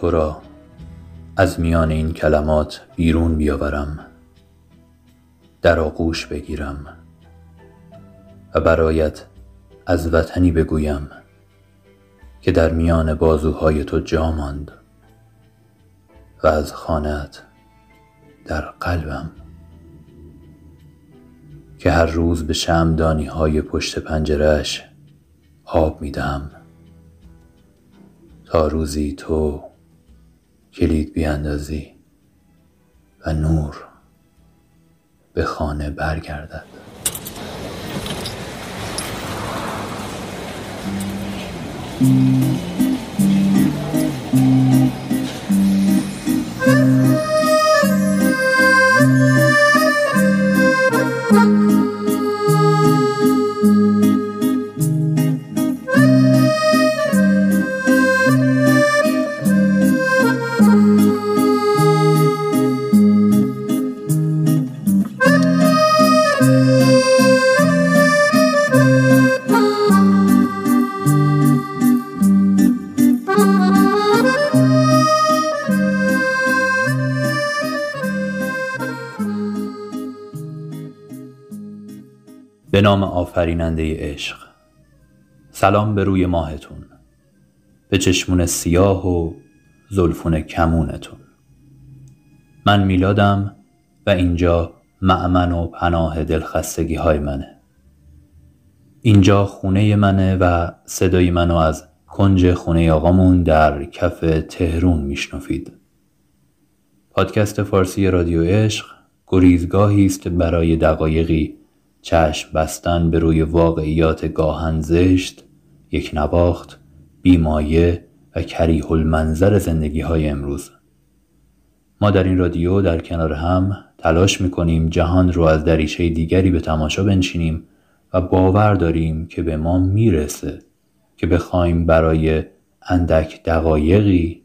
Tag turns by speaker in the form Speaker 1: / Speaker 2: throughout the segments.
Speaker 1: تو را از میان این کلمات بیرون بیاورم. در آغوش بگیرم. و برایت از وطنی بگویم که در میان بازوهای تو جا ماند و از خانهت در قلبم. که هر روز به شمدانی های پشت پنجرش آب می دهم تا روزی تو کلید بیاندازی و نور به خانه برگردد. به نام آفریننده عشق. سلام به روی ماهتون. به چشمون سیاه و زلفون کمونتون. من میلادم و اینجا معمن و پناه دلخستگی های منه. اینجا خونه منه و صدای منو از کنج خونه آقامون در کف تهرون میشنفید پادکست فارسی رادیو عشق گریزگاهی است برای دقایقی چشم بستن به روی واقعیات گاهن زشت یک نواخت بیمایه و کریه المنظر زندگی های امروز. ما در این رادیو در کنار هم تلاش می‌کنیم جهان رو از دریچه دیگری به تماشا بنشینیم و باور داریم که به ما می‌رسه که بخوایم برای اندک دقایقی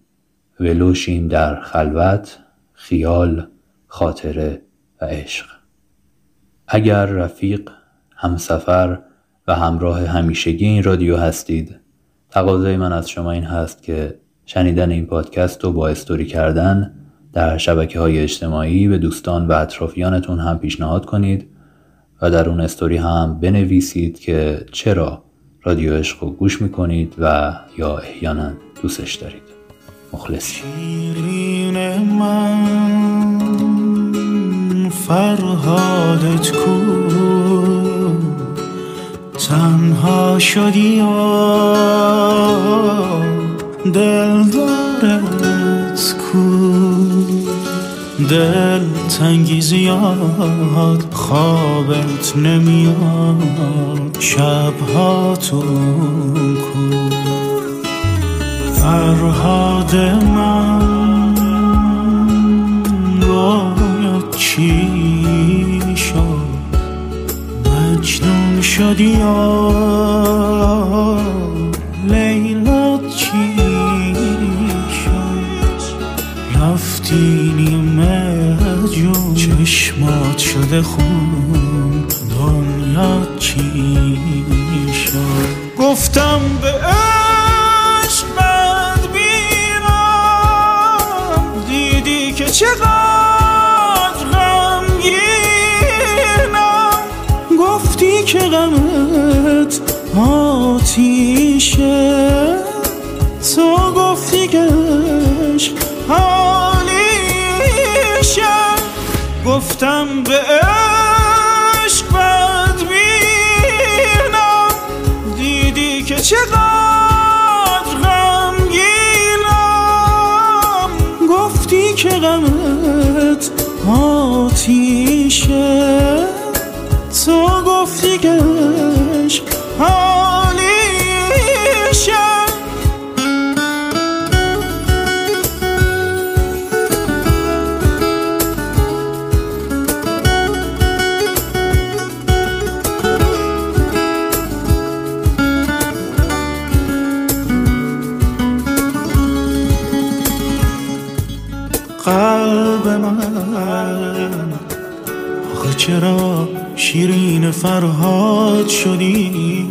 Speaker 1: ولوشیم در خلوت خیال خاطره و عشق. اگر رفیق همسفر و همراه همیشگی این رادیو هستید تقاضای من از شما این هست که شنیدن این پادکست رو با استوری کردن در شبکه های اجتماعی به دوستان و اطرافیانتون هم پیشنهاد کنید و در اون استوری هم بنویسید که چرا رادیو عشق رو گوش می‌کنید و یا احیانا دوستش دارید. مخلصی
Speaker 2: فرهادت کو تنها شدی و دلدارت کو دل تنگی زیاد خوابت نمیاد. شبهاتون کو فرهاد من شد؟ مجنون شدی یا لیلا چی شد؟ رفتی نیمه جون. چشمات شده خون. دنیا چی شد؟ گفتم به عشق بد دیدی که چقدر که غمت آتیشه. تو گفتی که حالیشه. گفتم به عشق بد دیدی که چقدر آتیشه. تو گفتی که حالیشه قلب من چرا شیرین فرهاد شدی؟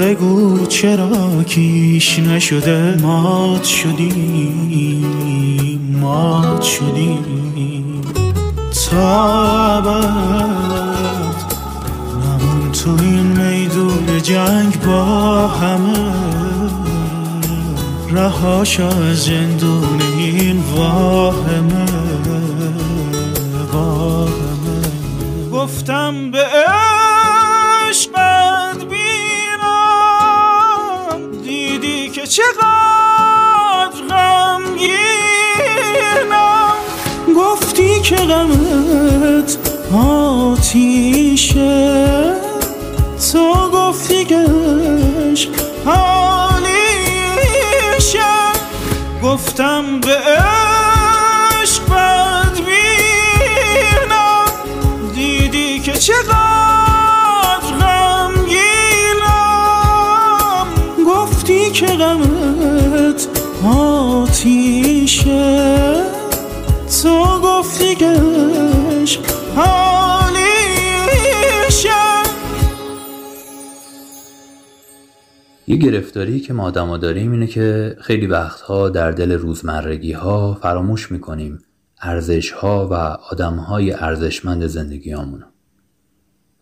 Speaker 2: بگو چرا کیش نشده مات شدی؟ مات شدی؟ تا نمون تو این میدون جنگ با همه. رهاش از زندون این واهمه واهمه. گفتم به عشقت بینم دیدی که چقدر غمگینم. گفتی که غمت آتیشه. تو گفتی که عشق گفتم به آتیشه تو گفتی که عشق
Speaker 1: یه گرفتاری که ما آدما داریم اینه که خیلی وقتها در دل روزمرگی ها فراموش می‌کنیم ارزش ها و آدم های ارزشمند زندگی همونو.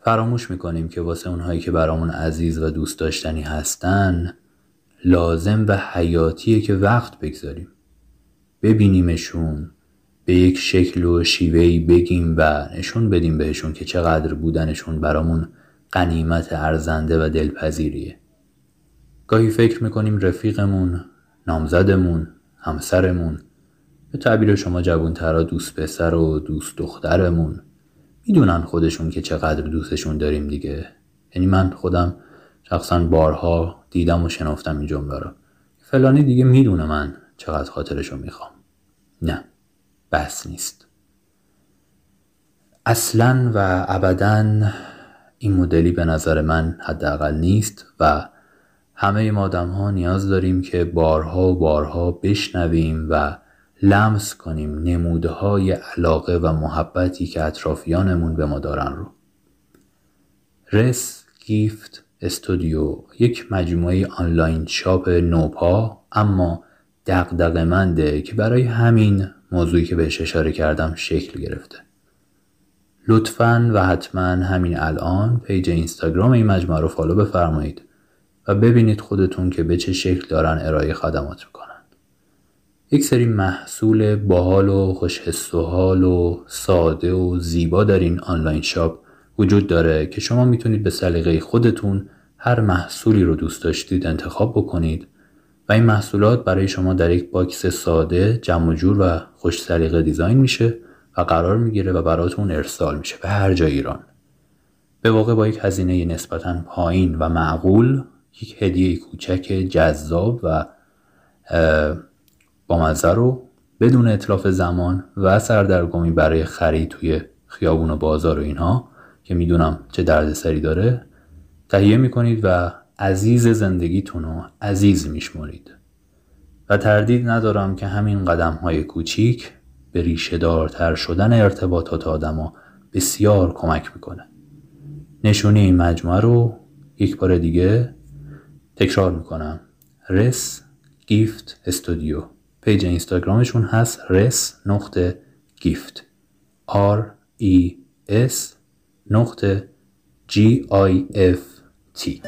Speaker 1: فراموش می‌کنیم که واسه اونهایی که برامون عزیز و دوست داشتنی هستن لازم و حیاتیه که وقت بگذاریم ببینیمشون به یک شکل و شیوهی بگیم و نشون بدیم بهشون که چقدر بودنشون برامون قنیمت ارزنده و دلپذیریه. گاهی فکر می‌کنیم رفیقمون، نامزدمون، همسرمون به تعبیر شما جوانترا دوست پسر و دوست دخترمون می‌دونن خودشون که چقدر دوستشون داریم دیگه. یعنی من خودم شخصا بارها دیدم و شنفتم این جمله رو. فلانی دیگه می‌دونه من چقدر خاطرشو می‌خوام. نه بحث نیست. اصلا و ابدا این مدلی به نظر من حداقل نیست و همه ما آدم ها نیاز داریم که بارها و بارها بشنویم و لمس کنیم نموده های علاقه و محبتی که اطرافیانمون به ما دارن رو. رس گیفت استودیو یک مجموعه آنلاین شاپ نوپا اما دغدغه‌منده که برای همین موضوعی که بهش اشاره کردم شکل گرفته. لطفا و حتما همین الان page اینستاگرام این مجموعه رو follow بفرمایید و ببینید خودتون که به چه شکل دارن ارائه خدمات می‌کنن. یک سری محصول باحال و خوش و حال و ساده و زیبا در این online shop وجود داره که شما می‌تونید به سلیقه خودتون هر محصولی رو دوست داشتید انتخاب بکنید و این محصولات برای شما در یک box ساده جمع جور و خوش سلیقه design میشه و قرار می‌گیره و براتون ارسال میشه به هر جای ایران. به واقع با یک هزینه نسبتا پایین و معقول یک هدیه کوچک جذاب و با رو بدون اتلاف زمان و سردرگمی برای خرید توی خیابون و بازار و اینها که می‌دونم چه دردسری داره تهیه می‌کنید و عزیز زندگیتون رو عزیز میشمرید. و تردید ندارم که همین قدم های کوچیک به ریشه دارتر شدن ارتباطات آدما بسیار کمک می‌کنه. نشونی این مجموعه رو یک بار دیگه تکرار می‌کنم. رس گیفت استودیو. پیج اینستاگرامشون هست رس نقطه گیفت. R E S نقطه G I F T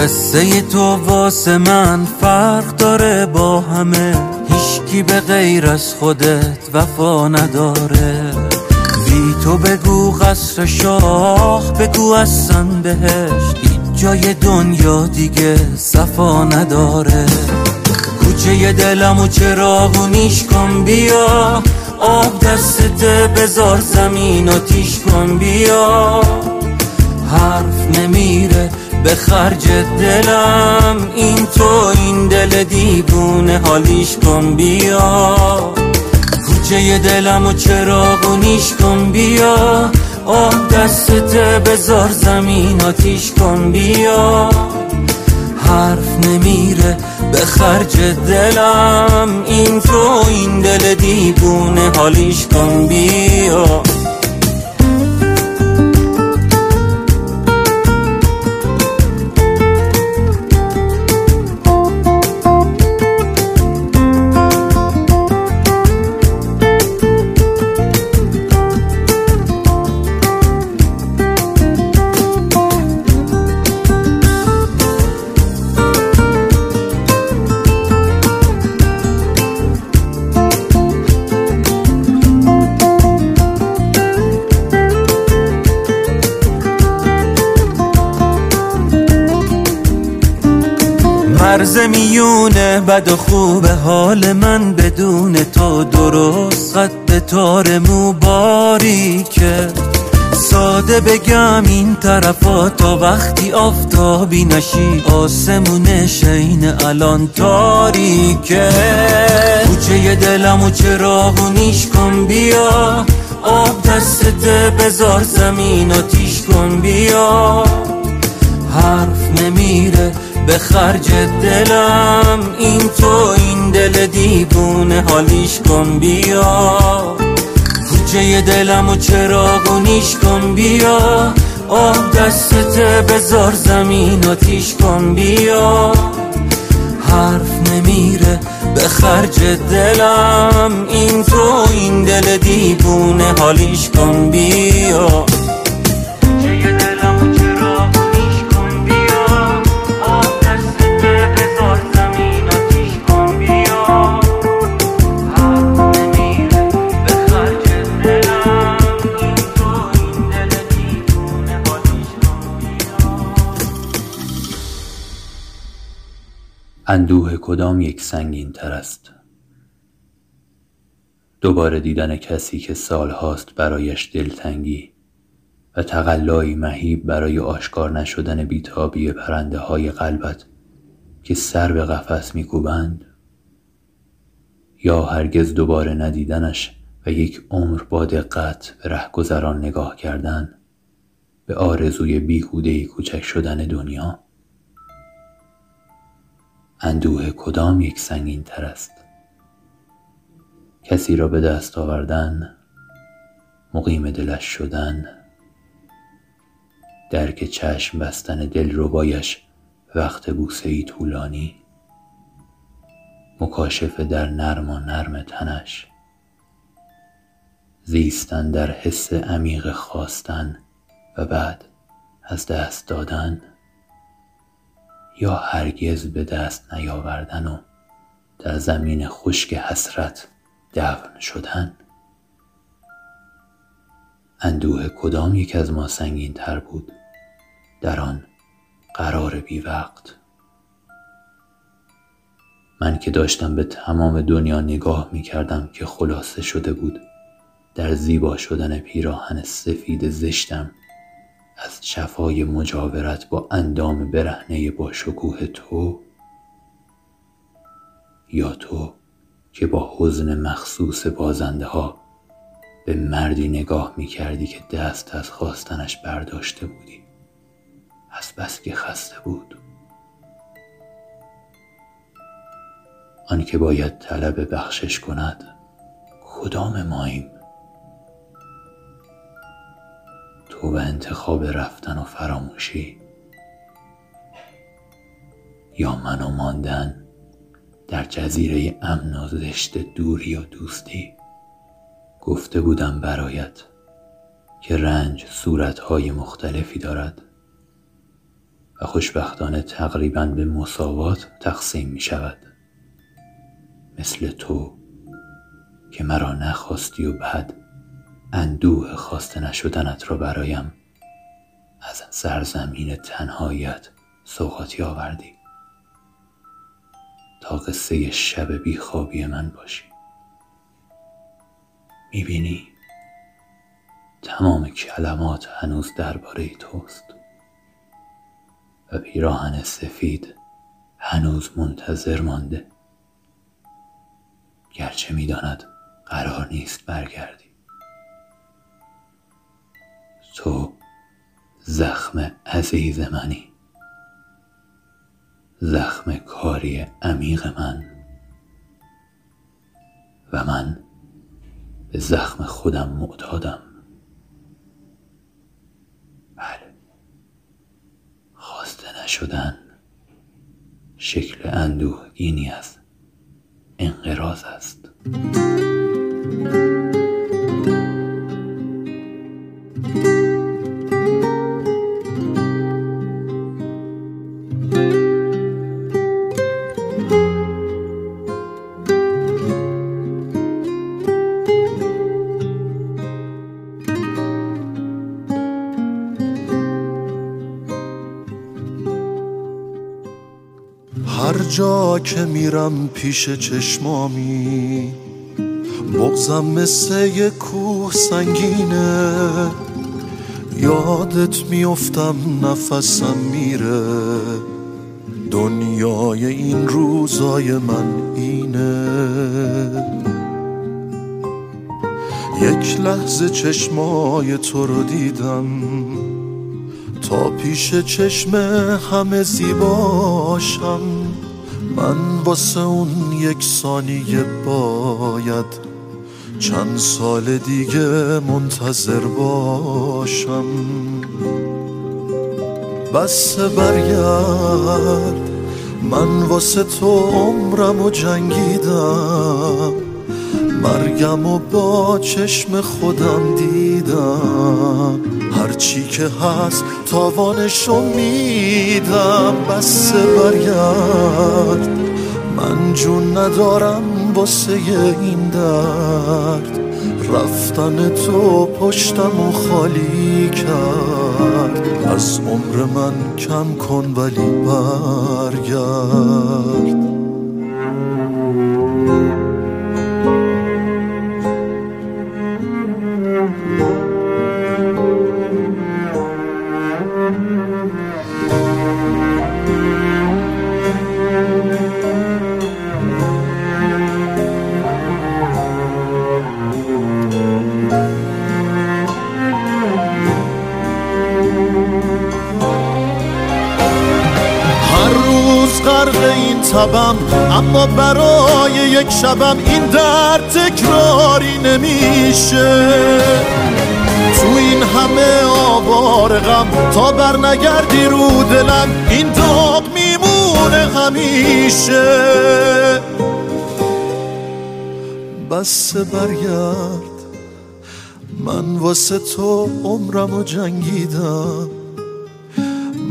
Speaker 3: قصه تو واسه من فرق داره با همه. هیچکی به غیر از خودت وفا نداره. تو بگو قصر شاه بگو اصلا بهش. هیچ جای دنیا دیگه صفا نداره. کوچه دلم و چراغونیش کن بیا. آب دستت بزار زمین و تیش کن بیا. حرف نمیره به خرج دلم. این تو این دل دیوونه حالیش کن بیا. کوچه دلم و چراغونیش کن بیا. آه دستت بزار زمین آتیش کن بیا. حرف نمیره به خرج دلم. این تو این دل دیوونه حالیش کن بیا. بد و خوب حال من بدون تو درست خط تار مو باریکه ساده بگم این طرفا تا وقتی آفتابی نشی آسمون شین الان تاریکه کوچه دلم و چراغونیش کن بیا آب دستت بزار زمین آتیش کن بیا. حرف نمیره. به خرج دلم این تو این دل دیوونه حالیش کن بیا. کوچه دلم و چراغونیش کن بیا. آب دستت بزار زمین آتیش کن بیا. حرف نمیره به خرج دلم این تو این دل دیوونه حالیش کن بیا.
Speaker 1: اندوه کدام یک سنگین تر است؟ دوباره دیدن کسی که سالهاست برایش دلتنگی و تقلایی مهیب برای آشکار نشدن بیتابی پرنده های قلبت که سر به قفس میکوبند؟ یا هرگز دوباره ندیدنش و یک عمر با دقت به رهگذران نگاه کردن به آرزوی بیهوده کوچک شدن دنیا؟ اندوه کدام یک سنگین تر است؟ کسی را به دست آوردن مقیم دلش شدن درک چشم بستن دل ربایش وقت بوسه ای طولانی مکاشفه در نرم و نرم تنش زیستن در حس عمیق خواستن و بعد از دست دادن؟ یا هرگز به دست نیاوردن و در زمین خشک حسرت دفن شدن؟ اندوه کدام یک از ما سنگین تر بود در آن قرار بی وقت؟ من که داشتم به تمام دنیا نگاه می کردم که خلاصه شده بود. در زیبا شدن پیراهن سفید زشتم از شفای مجاورت با اندام برهنه با شکوه تو یا تو که با حزن مخصوص بازنده ها به مردی نگاه می کردی که دست از خواستنش برداشته بودی از بس که خسته بود. آن که باید طلب بخشش کند کدام ماییم تو و انتخاب رفتن و فراموشی. یا من و ماندن در جزیره امن و زشت دوری و دوستی. گفته بودم برایت که رنج صورتهای مختلفی دارد و خوشبختانه تقریبا به مساوات تقسیم می شود مثل تو که مرا نخواستی و بعد اندوه خواسته نشدنت را برایم. از سرزمین تنهایت سوقاتی آوردی. تا قصه شب بیخوابی من باشی. می‌بینی تمام کلمات هنوز درباره توست. و پیراهن سفید هنوز منتظر مانده. گرچه می‌داند قرار نیست برگردی تو زخم عزیز منی. زخم کاری عمیق من. و من به زخم خودم معتادم. بله. خواسته نشدن شکل اندوهگینی از انقراض است.
Speaker 4: جا که میرم پیش چشمامی بغزم مثل یه کوه سنگینه. یادت میفتم نفسم میره. دنیای این روزای من اینه. یک لحظه چشمای تو رو دیدم. تا پیش چشم همه زیباشم. من واسه اون یک ثانیه باید چند سال دیگه منتظر باشم. بس برگرد من واسه تو عمرم و جنگیدم. مرگم و با چشم خودم دیدم. هرچی که هست تاوانشو میدم بس برگرد من جون ندارم واسه این درد. رفتن تو پشتم و خالی کرد. از عمر من کم کن ولی برگرد. برای یک شبم این درد تکراری نمیشه. تو این همه آوار غم تا بر نگردی رو دلم این داغ میمونه همیشه. بس برگرد. من واسه تو عمرم و جنگیدم.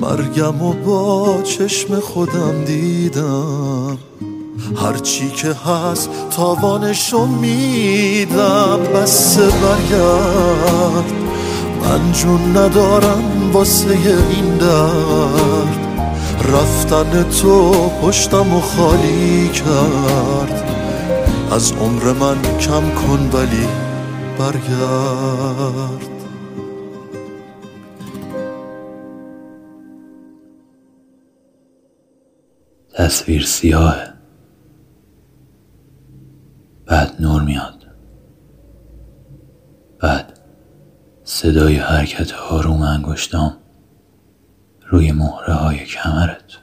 Speaker 4: مرگم و با چشم خودم دیدم. هرچی که هست تاوانشو میدم بس برگرد. من جون ندارم واسه این درد. رفتن تو پشتم و خالی کرد. از عمر من کم کن ولی برگرد.
Speaker 1: تصویر سیاهه. بعد نور میاد. بعد صدای حرکت آروم انگشتام روی مهره های کمرت.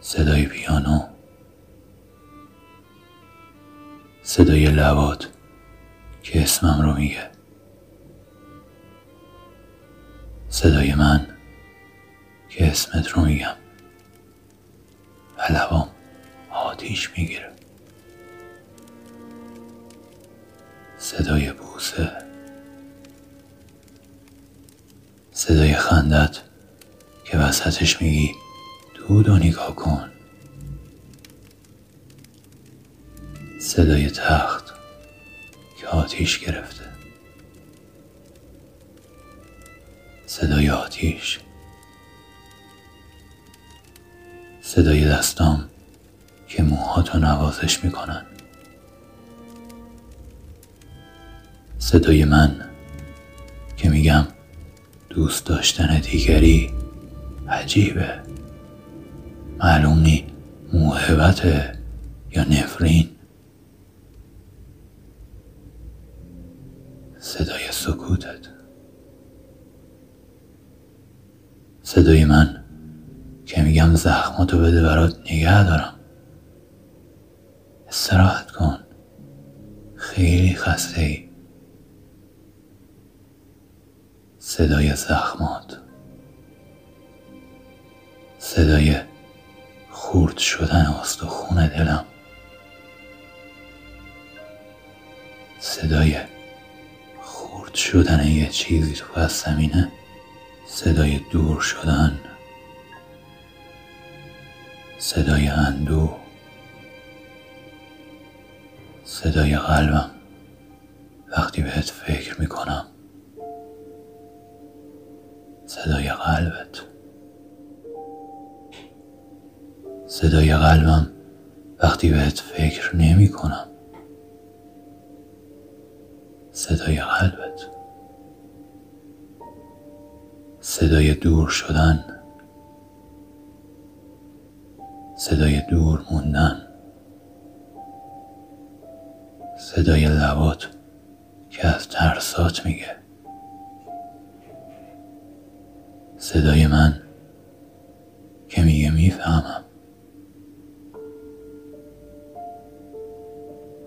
Speaker 1: صدای پیانو. صدای لبات که اسمم رو میگه. صدای من که اسمت رو میگم. و آتیش می‌گیره. صدای بوسه. صدای خندت که وسطش میگی دود و نگاه کن. صدای تخت که آتیش گرفته. صدای آتیش. صدای دستام که موهاتو نوازش می‌کنن. صدای من که میگم دوست داشتن دیگری عجیبه. معلوم نی موهبته یا نفرین. صدای سکوتت. صدای من که میگم زخماتو بده برات نگه دارم. استراحت کن. خیلی خسته ای. صدای زخمات. صدای خورد شدن استخون دلم. صدای خورد شدن یه چیزی تو از زمینه. صدای دور شدن. صدای اندو صدای قلبم وقتی بهت فکر می‌کنم. صدای قلبت. صدای قلبم وقتی بهت فکر نمی کنم صدای قلبت. صدای دور شدن. صدای دور موندن. صدای لبات که از ترسات میگه. صدای من که میگه می‌فهمم.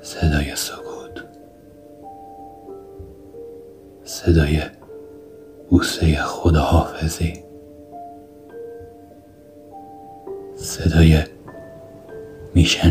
Speaker 1: صدای سکوت. صدای بوسه خداحافظی. صدای میشه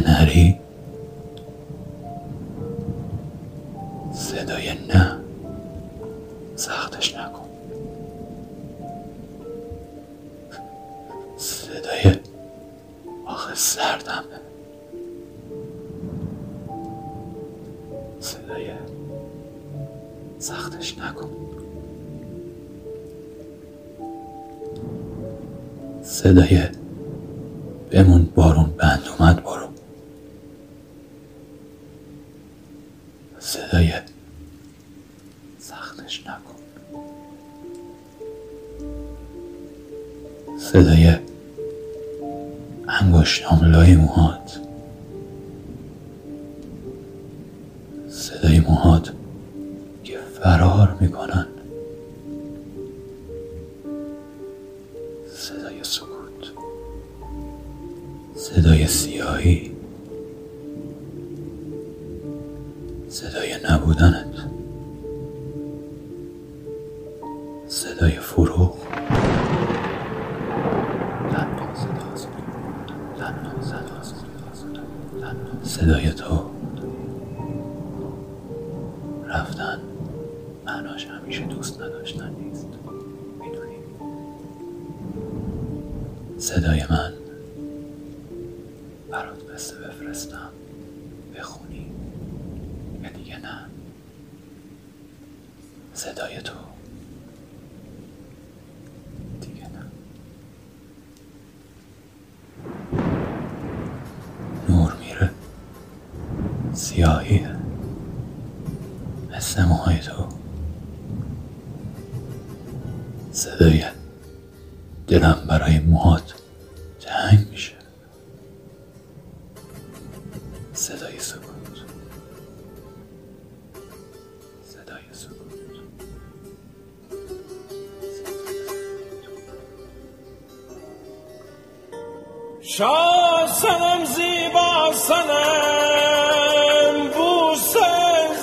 Speaker 5: شاه سنم زیبا سنم بوسه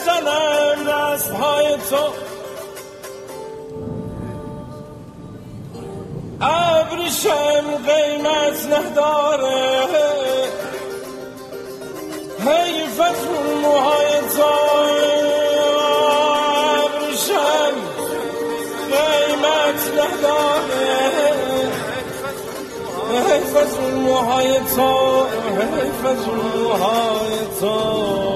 Speaker 5: زنم دست های تو. ابریشم قیمت نداره. حیف از حیف از اون موهای تو حیف از تو.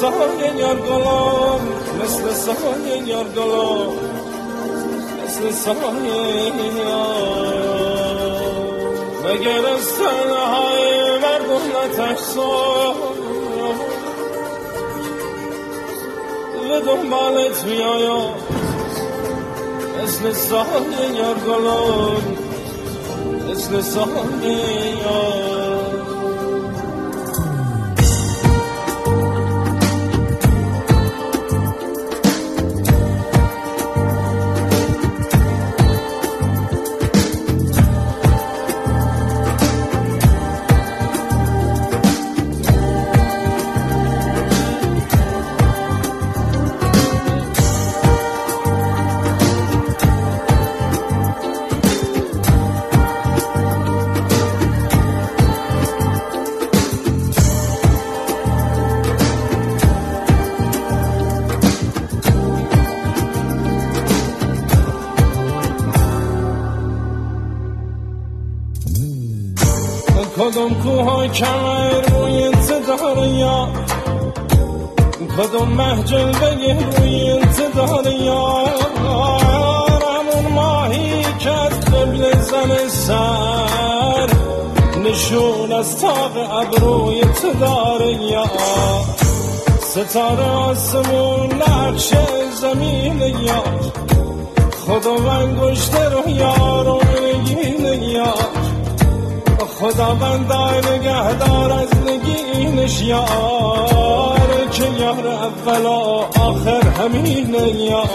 Speaker 5: سایه یار گلام مثل سایه یار گلام مثل سایه مگر از تنهای مردم نترسان به دنبالت میایم مثل سایه یار گلام مثل سایه یار. محجل بگه روی انتظار یا همون ماهی که قبل زن سر نشون از تاق ابروی تدار یا ستاره آسمون نقش زمین یا خدا من گشته رو یارو نگین یا خدا بندای نگهدار از نگینش یار. که یار اول و آخر همین یار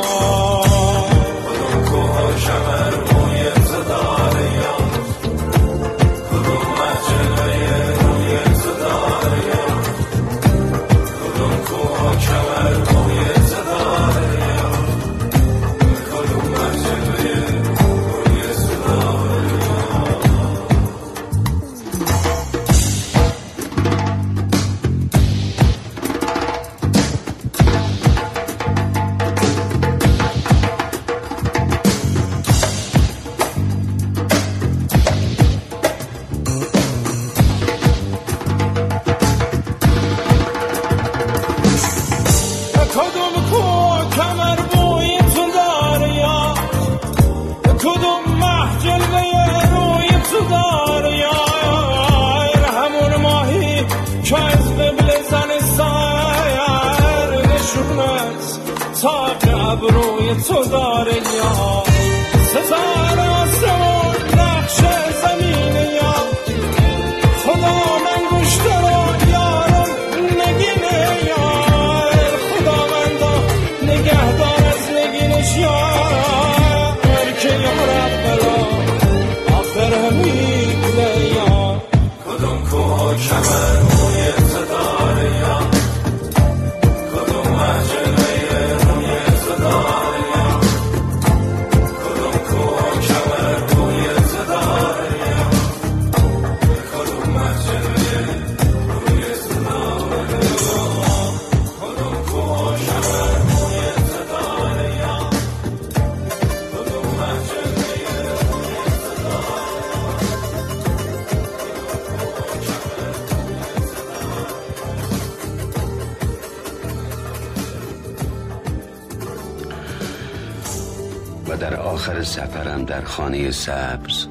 Speaker 6: خانه سبز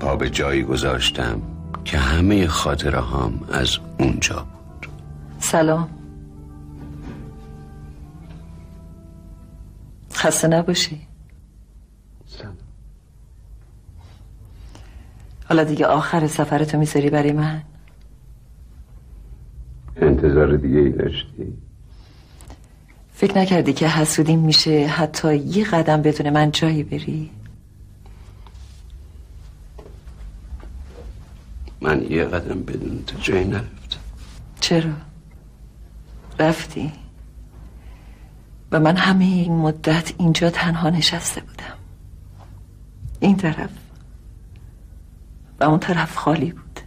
Speaker 6: پا به جایی گذاشتم که همه خاطره هم از اونجا بود.
Speaker 7: سلام. خسته نباشی. حالا دیگه آخر سفرتو می‌ذاری برای من؟
Speaker 6: انتظار دیگه ای داشتی؟
Speaker 7: فکر نکردی که حسودیم میشه حتی یه قدم بدون من جایی بری؟
Speaker 6: من یه قدم بدون تو جایی نرفتم.
Speaker 7: چرا؟ رفتی؟ و من همه این مدت اینجا تنها نشسته بودم. این طرف و اون طرف خالی بود.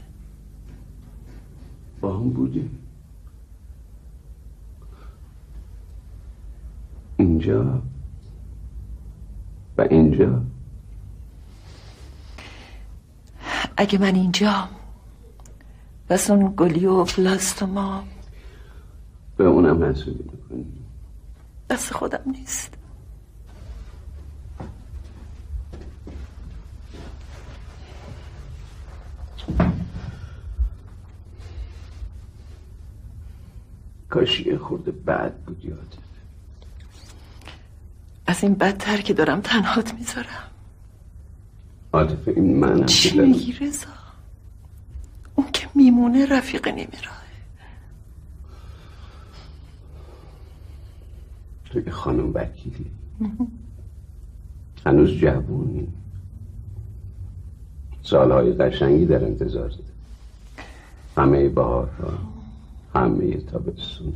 Speaker 6: با هم بودیم. اینجا و اینجا.
Speaker 7: اگه من اینجا بس اون گلی و بلاستوما
Speaker 6: به هم حسودی می‌کنی.
Speaker 7: دست خودم نیست.
Speaker 6: کاش یه خورده بد بود یادت.
Speaker 7: از این بدتر که دارم تنهات می‌ذارم.
Speaker 6: عاطفه این منم
Speaker 7: چی میگی رضا؟ که میمونه رفیق نمیراه
Speaker 6: تو که خانم وکیلی. هنوز جوونی. سالهای قشنگی در انتظارت همه بهارها همه تابستون.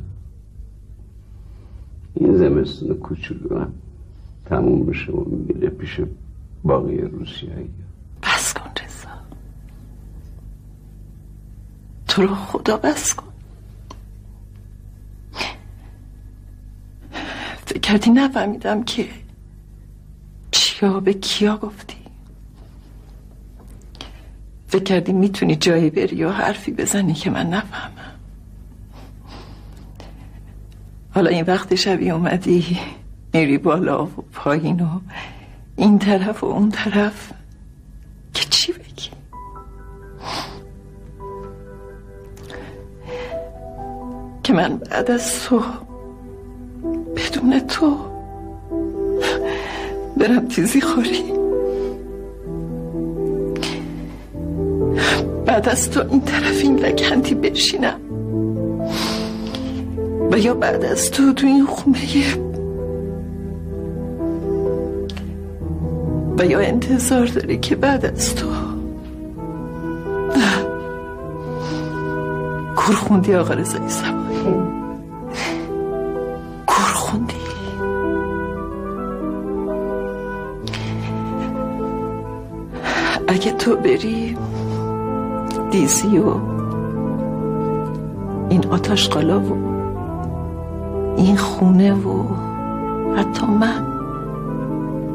Speaker 6: این زمستون کوچولو هم تموم بشه و میره پیش باقی روسیایی.
Speaker 7: بس کن رضا تو رو خدا بس کن. فکر کردی نفهمیدم که چیا به کیا گفتی. فکر کردی می‌تونی جایی بری یا حرفی بزنی که من نفهمم. حالا این وقت شبی اومدی میری بالا و پایین و این طرف و اون طرف. که من بعد از تو بدون تو برم تیزی خوری. بعد از تو این طرف این لکنتی بشینم و یا بعد از تو تو این خونه و یا انتظار داری که بعد از تو کور خوندی آقا رضایی اگه تو بری دیزی و این آتش قلا و این خونه و حتی من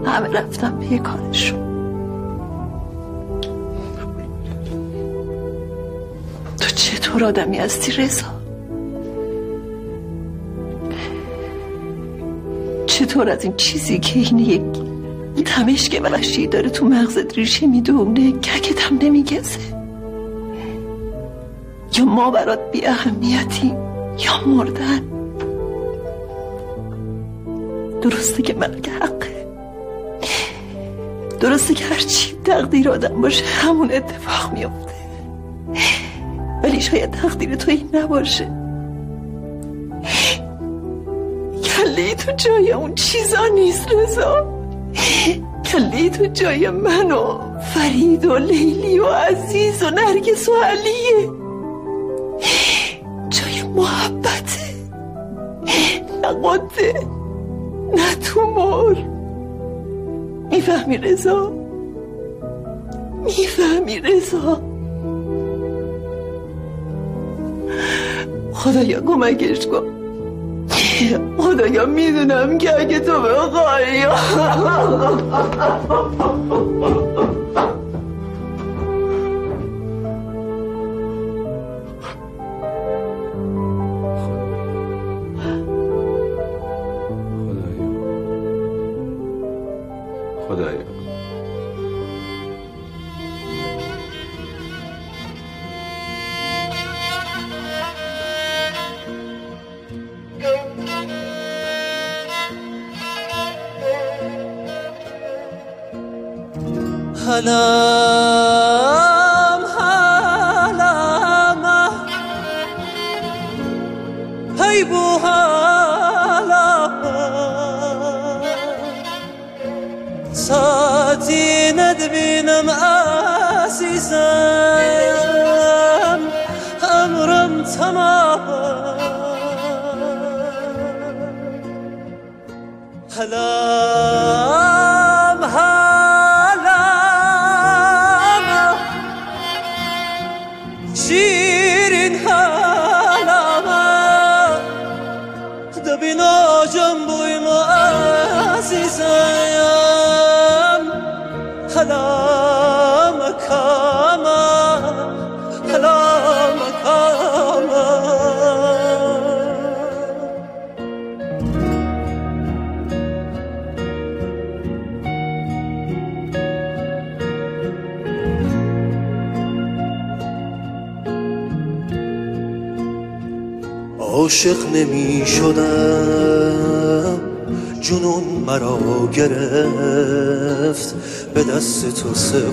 Speaker 7: همه رفتم به کارشون. تو چطور آدمی هستی رضا؟ چطور از این چیزی که این یک تمشک وحشی داره تو مغزت ریشه می‌دونه ککت هم نمیگزه. یا ما برات بی اهمیتیم یا مردن. درسته که مرگ حقه. درسته که هرچی تقدیر آدم باشه همون اتفاق میفته ولی شاید تقدیر تو این نباشه. کله تو جای اون چیزا نیست رضا. کله تو جای من و فرید و لیلی و عزیز و نرگس و علیه جای محبته نه قده نه تومور. می‌فهمی رضا؟ می‌فهمی رضا؟ خدایا کمکش کن. خدایا می‌دونم که اگه تو بخوای
Speaker 8: هلم عاشق نمی شدم جنون مرا گرفت به دست تو سپرد.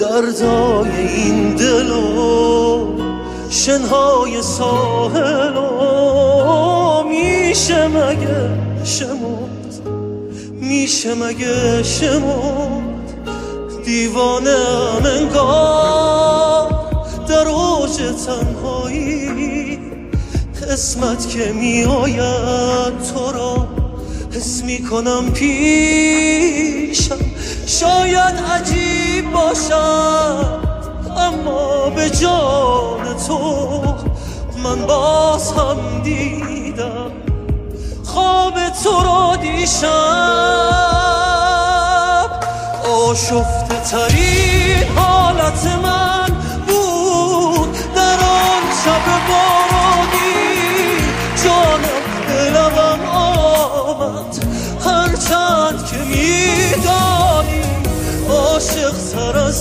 Speaker 8: دردای این دل و شنهای ساحل و میشه مگه شمرد؟ میشه مگه شمرد؟ دیوانه انگار در اوج تنهایی قسمت که میآید تو را. حس می‌کنم پیشم شاید عجیب باشد اما به جان تو من باز هم دیدم. خواب تو را دیشب آشفته ترین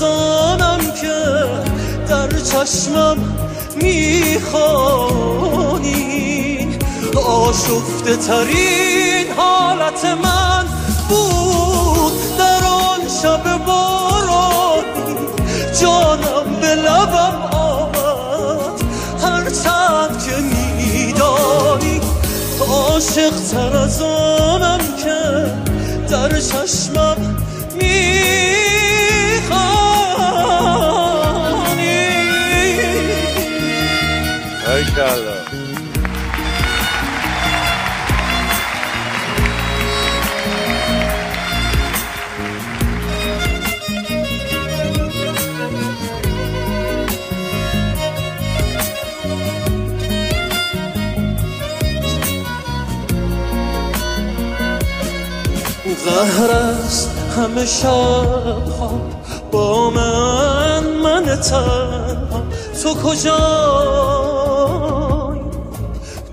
Speaker 8: آنم که در چشمم می‌خوانی. آشفته ترین حالت من بود در آن شب بارانی جانم به لبم آمد. هرچند که میدانی عاشق تر از آنم که در چشمم قهر است همه شب ها با من من تنها. تو کجای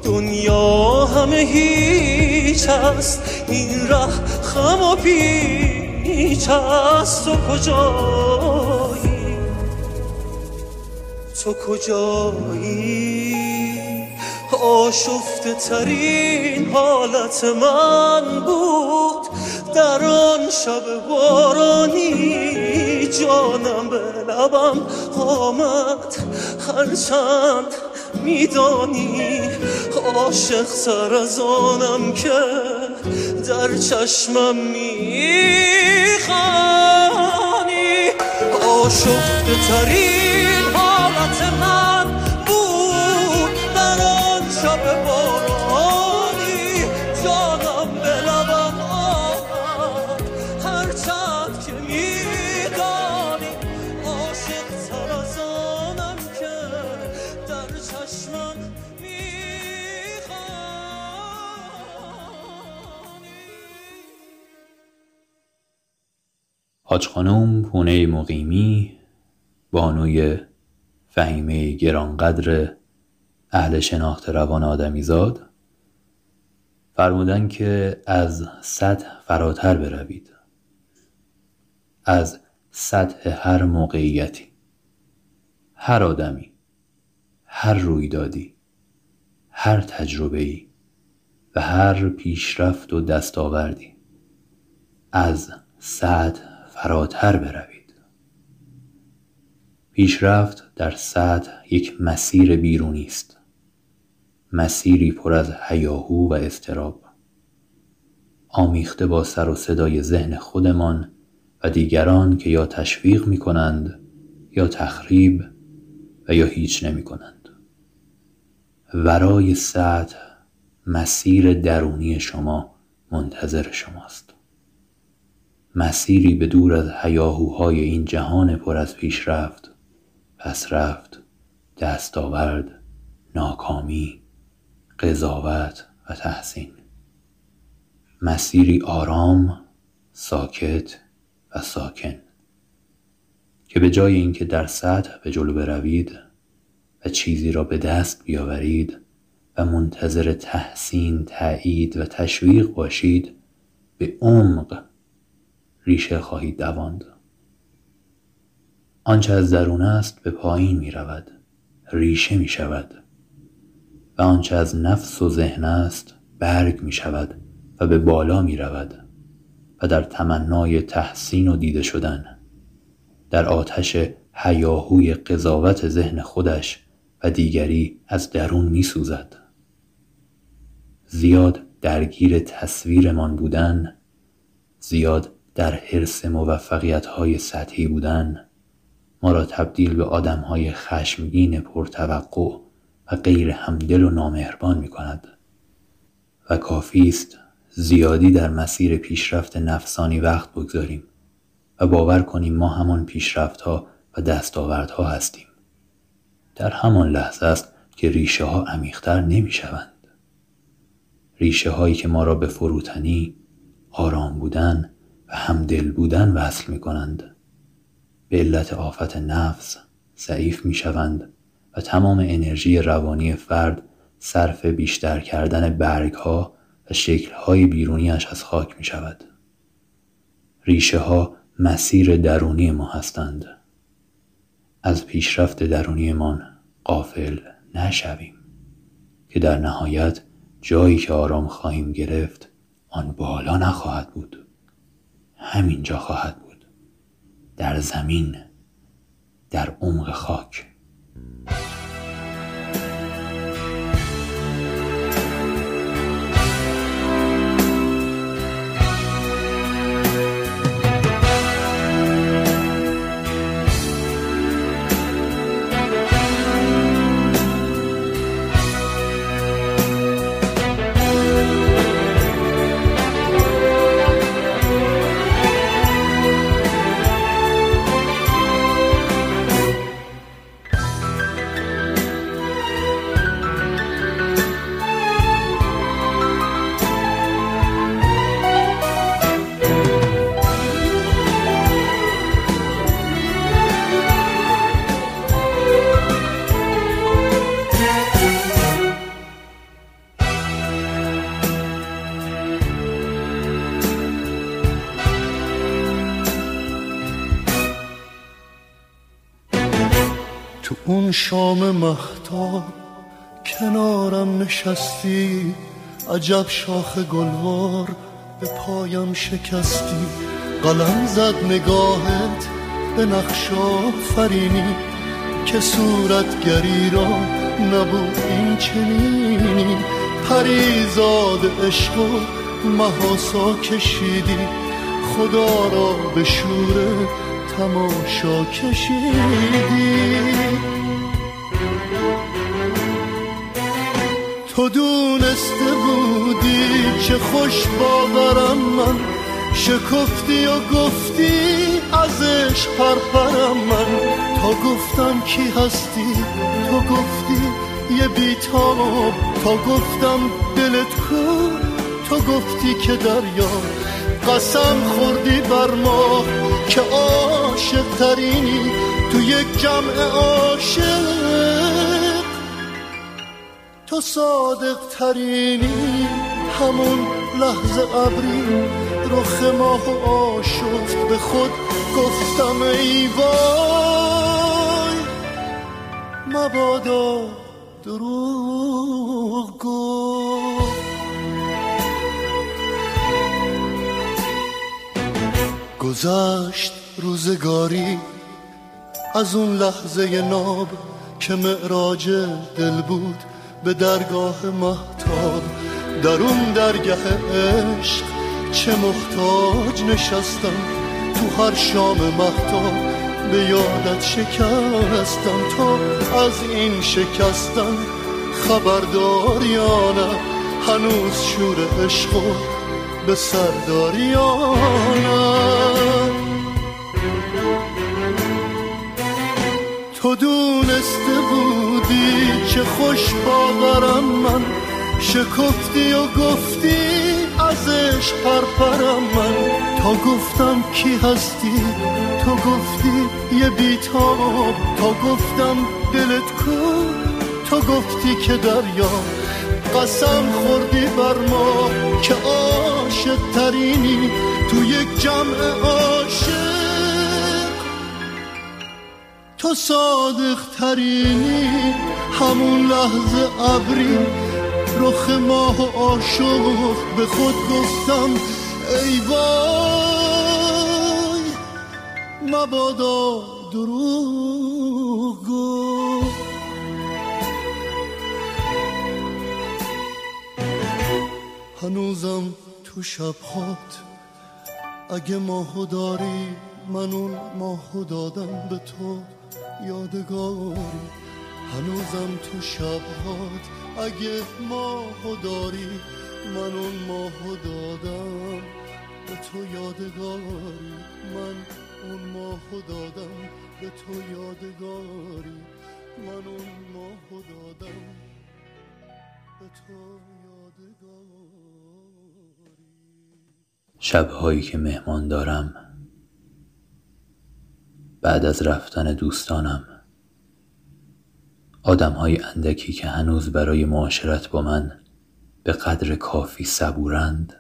Speaker 8: دنیا همه هیچ است این ره خم و پیچ است. تو کجایی؟ تو کجایی؟ آشفته ترین حالت من بود. در آن شب بارانی جانم به لبم آمد. هرچند میدانی عاشق سر از آنم که در چشمم می‌خوانی. آشفته ترین
Speaker 1: حاج خانم پونه مقیمی بانوی فهیمه گرانقدر اهل شناخت روان آدمیزاد فرمودن که از سطح فراتر بروید. از سطح هر موقعیتی. هر آدمی هر رویدادی هر تجربه‌ای و هر پیشرفت و دستاوردی از سطح فراتر بروید. پیشرفت در سطح یک مسیر بیرونی است. مسیری پر از هیاهو و اضطراب. آمیخته با سر و صدای ذهن خودمان و دیگران که یا تشویق می کنند یا تخریب و یا هیچ نمی کنند ورای سطح مسیر درونی شما منتظر شماست. مسیری به دور از هیاهوهای این جهان پر از پیشرفت پسرفت دستاورد ناکامی قضاوت و تحسین. مسیری آرام ساکت و ساکن. که به جای اینکه در سطح به جلو بروید و چیزی را به دست بیاورید و منتظر تحسین تایید و تشویق باشید به عمق ریشه خواهید دواند آنچه از درون است به پایین می رود ریشه می شود و آنچه از نفس و ذهن است برگ می شود و به بالا می رود و در تمنای تحسین و دیده شدن در آتش هیاهوی قضاوت ذهن خودش و دیگری از درون می سوزد. زیاد درگیر تصویرمان بودن زیاد در حرس موفقیت های سطحی بودن ما را تبدیل به آدم های خشمگین پرتوقع و غیر همدل و نامهربان می کند و کافی است زیادی در مسیر پیشرفت نفسانی وقت بگذاریم و باور کنیم ما همان پیشرفت ها و دستاوردها هستیم. در همان لحظه است که ریشه ها عمیقتر نمی شوند ریشه هایی که ما را به فروتنی آرام بودن و همدل بودن وصل می کنند به علت آفت نفس ضعیف می شوند و تمام انرژی روانی فرد صرف بیشتر کردن برگ ها و شکل های بیرونیش از خاک می شود. ریشه ها مسیر درونی ما هستند. از پیشرفت درونیمان قافل نشویم که در نهایت جایی که آرام خواهیم گرفت آن بالا نخواهد بود همینجا خواهد بود. در زمین در عمق خاک.
Speaker 9: اون شام مهتاب کنارم نشستی عجب شاخ گلوار به پایم شکستی. قلم زد نگاهت به نقشا فرینی که صورتگری را نبود این چنینی. پریزاد عشق و محاسا کشیدی خدا را به شور تماشا کشیدی تو دونسته بودی چه خوش باورم من. شکفتی و گفتی ازش پرپرم من. تا گفتم کی هستی؟ تو گفتی یه بیتاب. تا گفتم دلت کو؟ تو گفتی که دریا. قسم خوردی بر ما که عاشق ترینی تو یک جمع عاشق. تو صادق ترینی همون لحظه ابری. رخ ماه آشفت به خود گفتم ای وای. مبادا دروغ گفت گذشت روزگاری از اون لحظه ناب که معراج دل بود به درگاه محتاب در اون درگه عشق چه محتاج نشستم تو هر شام محتاب به یادت شکستم. تا از این شکستم خبردار یا نه هنوز شور عشق به سرداری یا تو دونسته بودی چه خوش باورم من. شکفتی و گفتی ازش پرپرم من. تا گفتم کی هستی؟ تو گفتی یه بیتاب. تا گفتم دلت کو؟ تو گفتی که دریا قسم خوردی بر ما که عاشق ترینی تو یک جمع عاشق. تو صادق ترینی همون لحظه ابری رخ ماه و عاشق به خود گفتم ای وای مبادا دروغ گفت هنوزم تو شبهات. اگه ماهو داری من اون ماهو دادم به تو. یادگاری هنوزم تو شبهات. اگه ماهو داری من اون ماهو دادم به تو. یادگاری من اون ماهو دادم به تو. یادگاری من اون ماهو دادم به تو.
Speaker 1: شبهایی که مهمان دارم. بعد از رفتن دوستانم. آدمهای اندکی که هنوز برای معاشرت با من به قدر کافی صبورند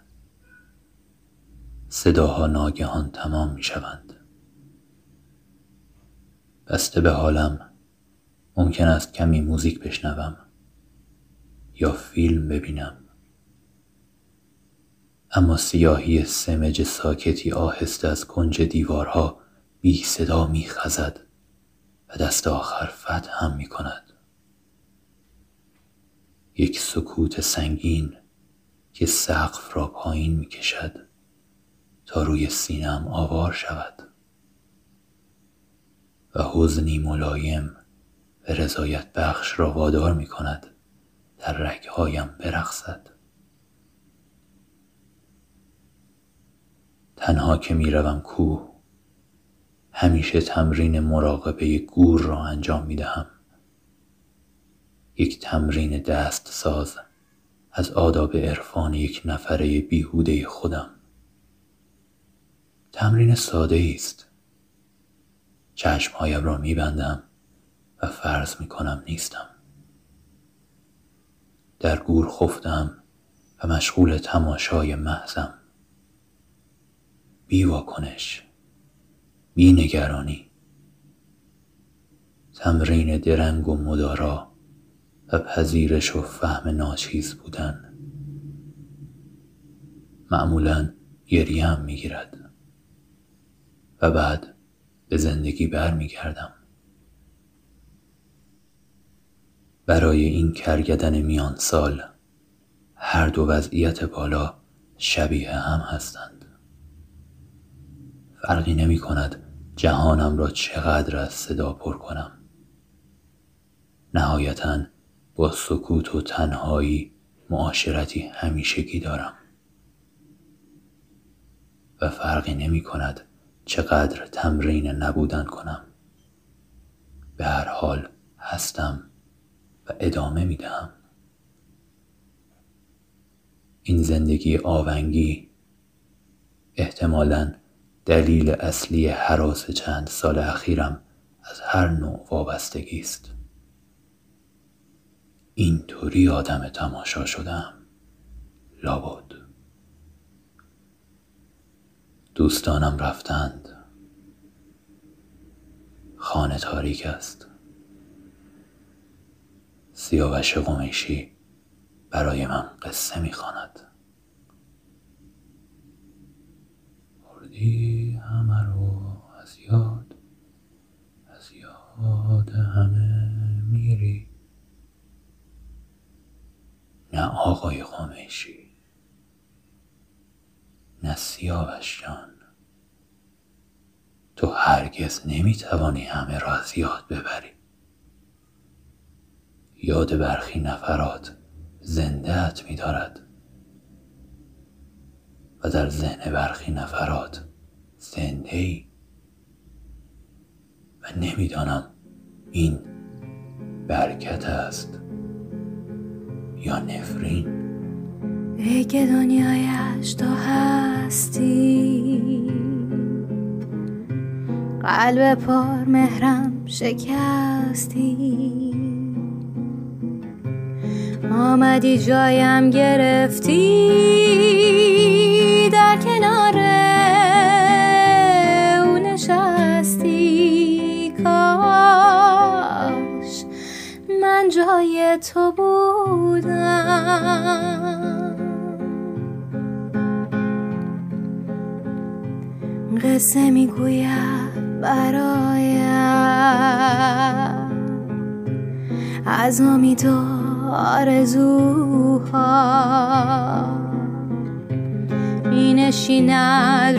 Speaker 1: صداها ناگهان تمام می شوند بسته به حالم ممکن است کمی موزیک بشنوم یا فیلم ببینم. اما سیاهی سمج ساکتی آهسته از کنج دیوارها بی صدا می خزد و دست آخر فتح هم می کند. یک سکوت سنگین که سقف را پایین می کشد تا روی سینم آوار شود و حزنی ملایم و رضایت بخش را وادار می کند در رگهایم برقصد. تنها که می‌روم کوه. همیشه تمرین مراقبه گور را انجام می دهم. یک تمرین دست ساز از آداب عرفان یک نفره بیهوده خودم. تمرین ساده است چشمهایم را میبندم و فرض می کنم نیستم. در گور خفتم و مشغول تماشای محضم. بی واکنش بی نگرانی. تمرین درنگ و مدارا و پذیرش و فهم ناچیز بودن. معمولا گریم می‌گیرد. و بعد به زندگی برمیگردم. برای این کرگدن میان سال هر دو وضعیت بالا شبیه هم هستند. فرقی نمی کند جهانم را چقدر از صدا پر کنم. نهایتا با سکوت و تنهایی معاشرتی همیشگی دارم. و فرقی نمی کند چقدر تمرین نبودن کنم. به هر حال هستم و ادامه می دهم این زندگی آونگی احتمالاً دلیل اصلی حراس چند سال اخیرم از هر نوع وابستگی است. اینطوری آدم تماشا شدم. لابد. دوستانم رفتند. خانه تاریک است. سیاوش قمیشی برای من قصه می‌خواند. بردی همه رو از یاد از یاد همه میری. نه آقای خامشی نه سیاوش جان. تو هرگز نمی‌توانی همه را از یاد ببری. یاد برخی نفرات زندهت میدارد. و در ذهن برخی نفرات زنده ای. و نمی‌دانم این برکت است یا نفرین.
Speaker 10: ای که دنیایش تو هستی قلب پر مهرم شکستی. آمدی جایم گرفتی در کنار نشستی؟ کار من جای تو بودم. قصه می‌گوید برایم. از امید و آرزوها می نشیند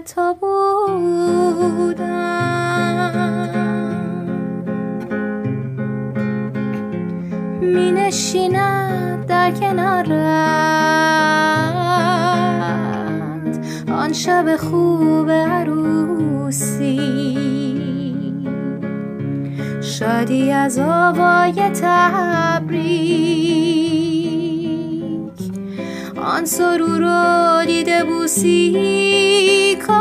Speaker 10: تو بودم. می نشیند در کنارت. آن شب خوب عروسی. شادی از آوای تبریک آن سرور رو دیده بوسی کاش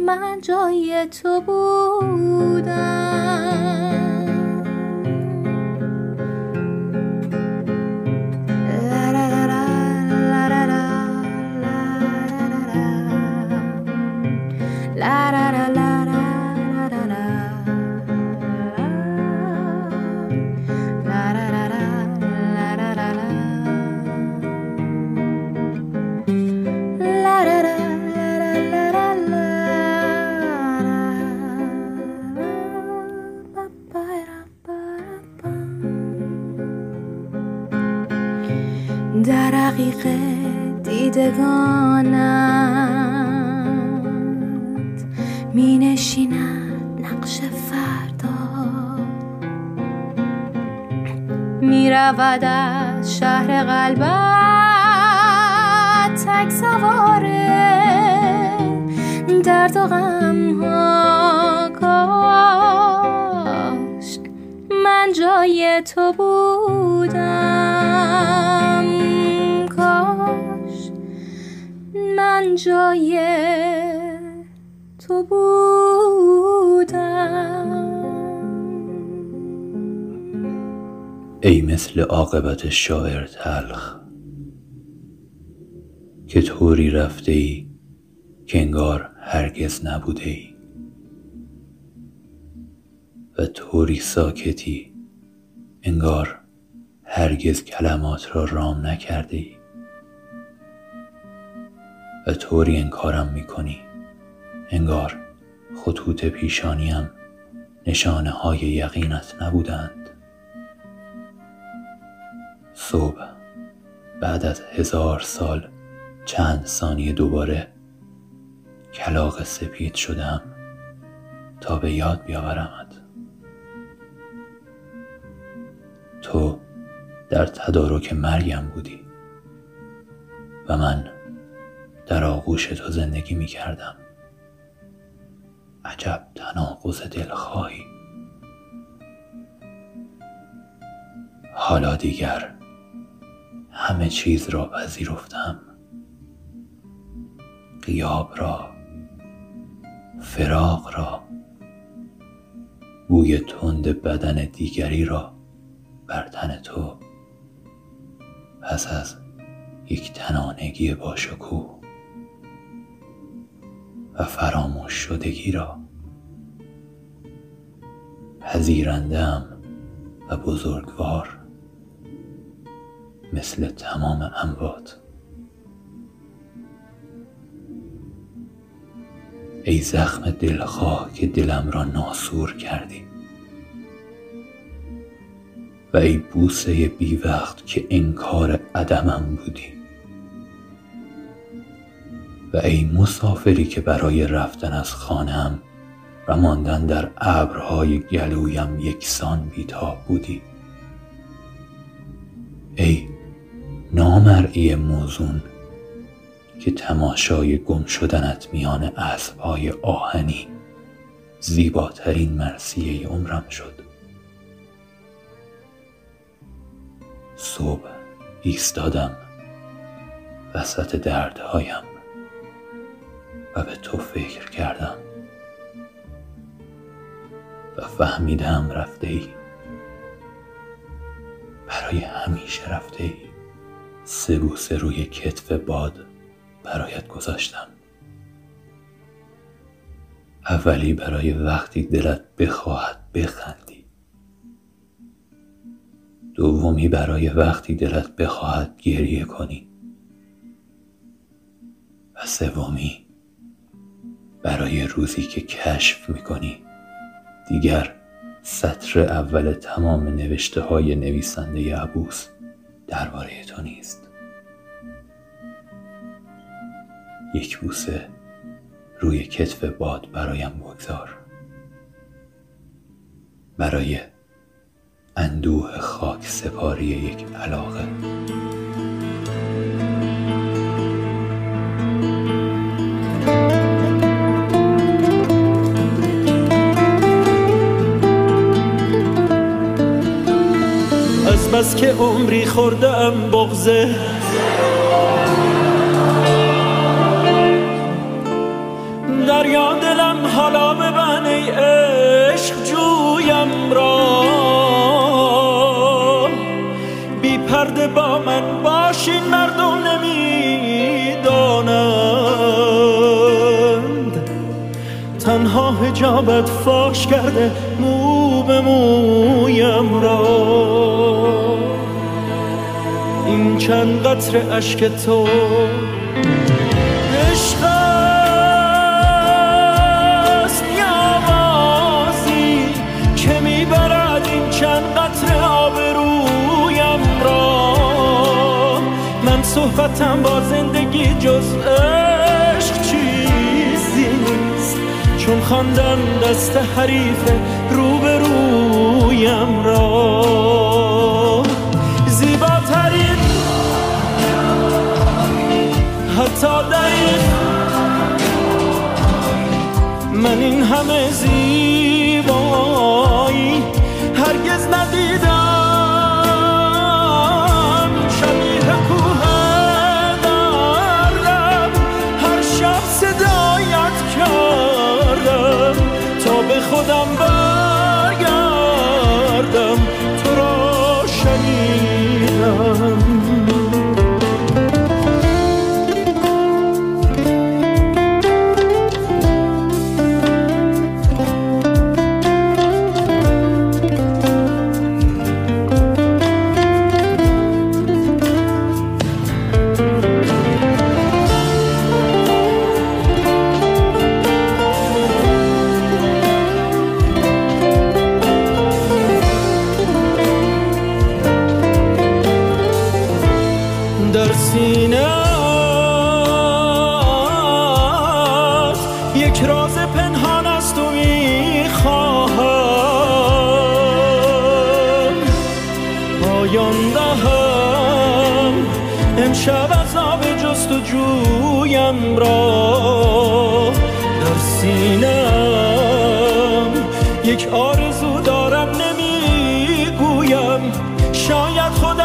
Speaker 10: من جای تو بودم. دیدگانت می نشیند نقش فردا. می رود از شهر قلبت تک سواره درد و غم ها کاش من جای تو بودم. من جای تو بودم
Speaker 1: ای مثل عاقبت شاعر تلخ که طوری رفته ای که انگار هرگز نبوده ای و طوری ساکتی انگار هرگز کلمات را رام نکرده ای. و طوری انکارم می‌کنی. انگار خطوط پیشانیم نشانه های یقینت نبودند. صبح بعد از هزار سال چند ثانیه دوباره کلاق سپید شدم تا به یاد بیاورمت. تو در تدارک مرگم بودی و من در آغوش تو زندگی می کردم. عجب تناقض دلخواهی. حالا دیگر همه چیز را پذیرفتم. قیاب را فراق را بوی تند بدن دیگری را بر تن تو. پس از یک تنانگی باشکوه. و فراموش شدگی را. پذیرندم و بزرگوار مثل تمام اموات. ای زخم دلخواه که دلم را ناسور کردی. و ای بوسه بی وقت که انکار عدمم بودی. و ای مسافری که برای رفتن از خانم و ماندن در ابرهای گلویم یکسان بیتاب بودی. ای نامرئی موزون که تماشای گم شدنت میان اسبهای آهنی زیباترین مرسیه عمرم شد. صبح ایستادم وسط دردهایم. و به تو فکر کردم. و فهمیدم رفته ای. برای همیشه رفته ای. سه بوسه روی کتف باد برایت گذاشتم. اولی برای وقتی دلت بخواهد بخندی. دومی برای وقتی دلت بخواهد گریه کنی. و سومی برای روزی که کشف می‌کنی. دیگر سطر اول تمام نوشته های نویسنده عبوس درباره تو نیست. یک بوسه روی کتف باد برایم بگذار. برای اندوه خاک سپاری یک علاقه.
Speaker 11: عمری خوردم بغزه دریا دلم حالا ببن ای عشق جویم را. بی پرده با من باشین مردم نمی‌دانند. تنها هجابت فاش کرده مو به مویم را. چند قطر اشک تو. عشق است یا بازی که می‌برد این چند قطر آب رویم را. من صحبتم با زندگی جز عشق چیزی نیست. چون خواندم دست حریف روبرویم را. این من این همه زیبایی شاید خودت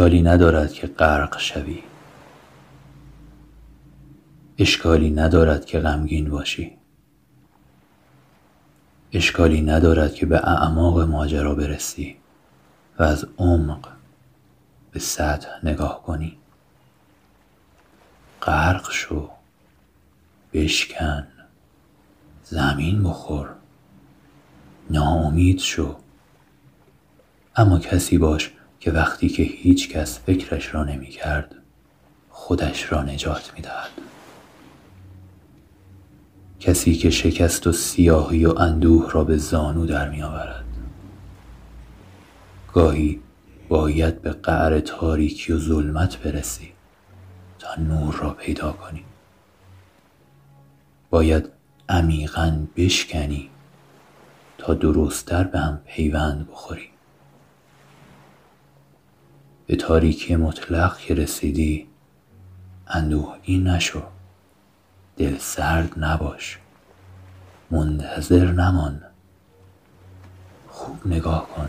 Speaker 1: اشکالی ندارد که غرق شوی. اشکالی ندارد که غمگین باشی. اشکالی ندارد که به اعماق ماجرا برسی و از عمق به سطح نگاه کنی. غرق شو بشکن زمین بخور ناامید شو. اما کسی باش که وقتی که هیچ کس فکرش را نمی کرد خودش را نجات می دهد. کسی که شکست و سیاهی و اندوه را به زانو در می آورد. گاهی باید به قعر تاریکی و ظلمت برسی تا نور را پیدا کنی باید عمیقا بشکنی تا درستتر به هم پیوند بخوری به تاریکی مطلق که رسیدی اندوه این نشو دل سرد نباش منتظر نمان خوب نگاه کن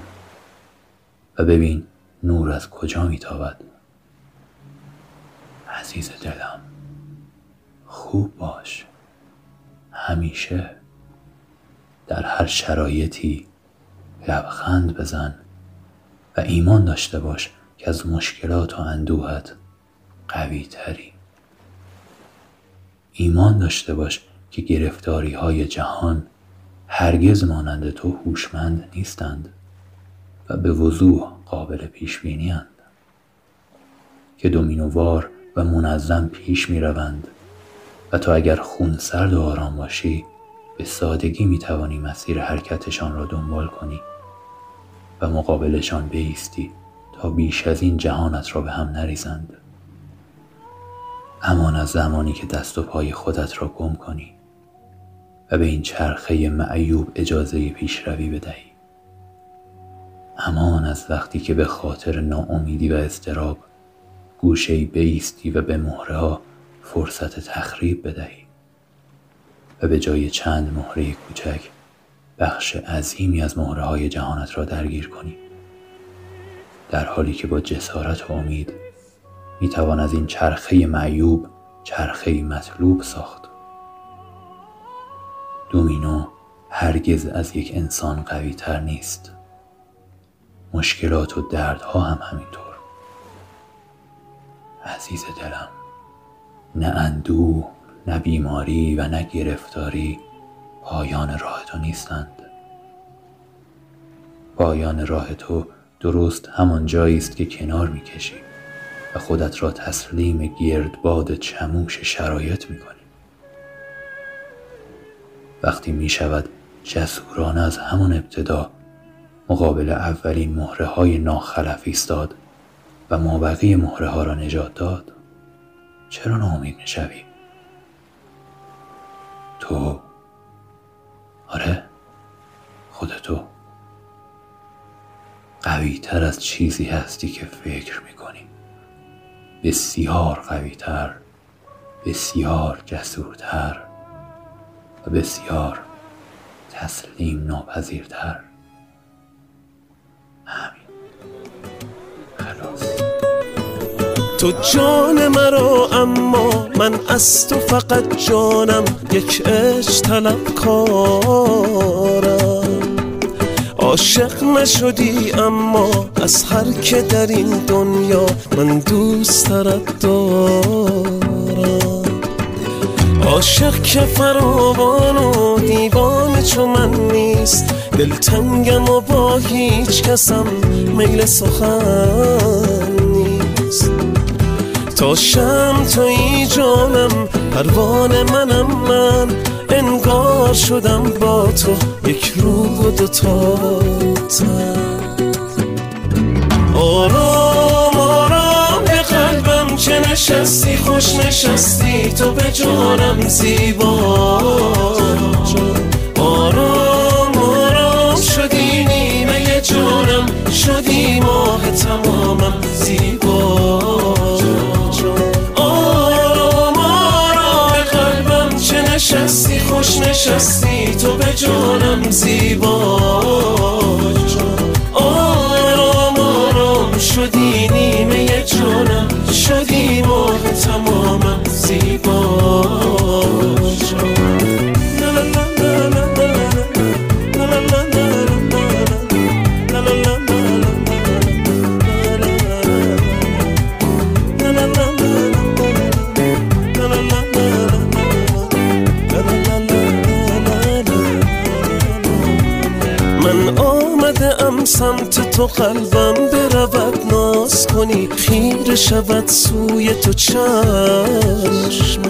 Speaker 1: و ببین نور از کجا میتابد. عزیز دلم خوب باش. همیشه در هر شرایطی لبخند بزن و ایمان داشته باش. که از مشکلات و اندوهت قوی تری ایمان داشته باش که گرفتاری های جهان هرگز مانند تو هوشمند نیستند و به وضوح قابل پیش بینی که دومینووار و منظم پیش می روند و تو اگر خون سرد و آرام باشی به سادگی می توانی مسیر حرکتشان را دنبال کنی و مقابلشان بیستی. بیش از این جهانت را به هم نریزند. امان از زمانی که دست و پای خودت را گم کنی و به این چرخه معیوب اجازه پیشروی بدهی. امان از وقتی که به خاطر ناامیدی و اضطراب گوشه بیستی و به مهره ها فرصت تخریب بدهی و به جای چند مهره کوچک بخش عظیمی از مهره های جهانت را درگیر کنی. در حالی که با جسارت و امید می توان از این چرخه معیوب چرخه مطلوب ساخت. دومینو هرگز از یک انسان قوی تر نیست. مشکلات و دردها هم همینطور. عزیز دلم نه اندوه نه بیماری و نه گرفتاری پایان راه تو نیستند. پایان راه تو درست همان جایی است که کنار می‌کشی و خودت را تسلیم گردباد چموش شرایط می‌کنی وقتی می‌شود جسورانه از همان ابتدا مقابل اولین مهره های ناخلف ایستاد و مابقی مهره ها را نجات داد چرا ناامید می‌شوی؟ تو؟ آره خود تو قوی تر از چیزی هستی که فکر می‌کنی. بسیار قوی تر بسیار جسورتر و بسیار تسلیم ناپذیرتر.
Speaker 12: تو جان مرا اما من از تو فقط جانم. یک عشق طلب کارم عاشق نشدی اما از هر که در این دنیا من دوست ترت دارم. عاشق که فراوان و دیوان چون من نیست دلتنگم و با هیچ کسم میل سخن نیست. تا شم توی جانم پروانه منم من. انگار شدم با تو یک روح و دوتا آرام آرام به قلبم که نشستی؟ خوش نشستی تو به جانم زیبا. آرام آرام شدی نیمه جانم شدی ماه تمامم زیبا. نشستی خوش نشستی تو به جانم زیبا. آرام آرام شدی نیمه جانم. شدی ماه تمامم زیبا. تو قلبم برود ناز کنی خیر شود سوی تو چشم.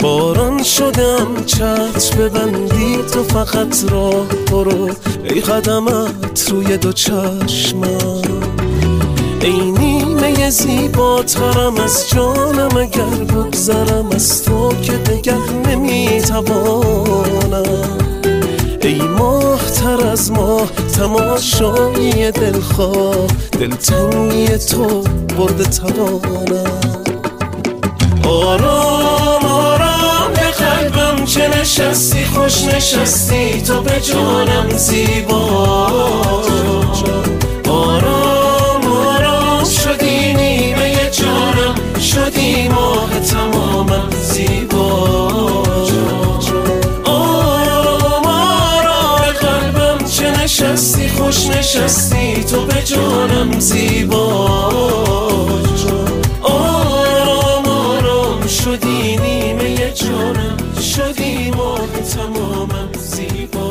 Speaker 12: باران شدم چتر ببندی تو فقط راه برو ای قدمت روی دو چشمم. ای نیمه زیباترم از جانم اگر بگذرم از تو که دگر نمی‌توانم. ای ماه تر از ماه تماشایی دلخواه. دلتنگی تو برده توانم آرام آرام به قلبم چه نشستی؟ خوش نشستی تو به جانم زیبا. آرام آرام شدی نیمه جانم. شدی ماه تمامم چه نشستی خوش نشستی تو به جانم زیبا. آرام آرام شدی نیمه جانم. شدی ماه تمامم زیبا.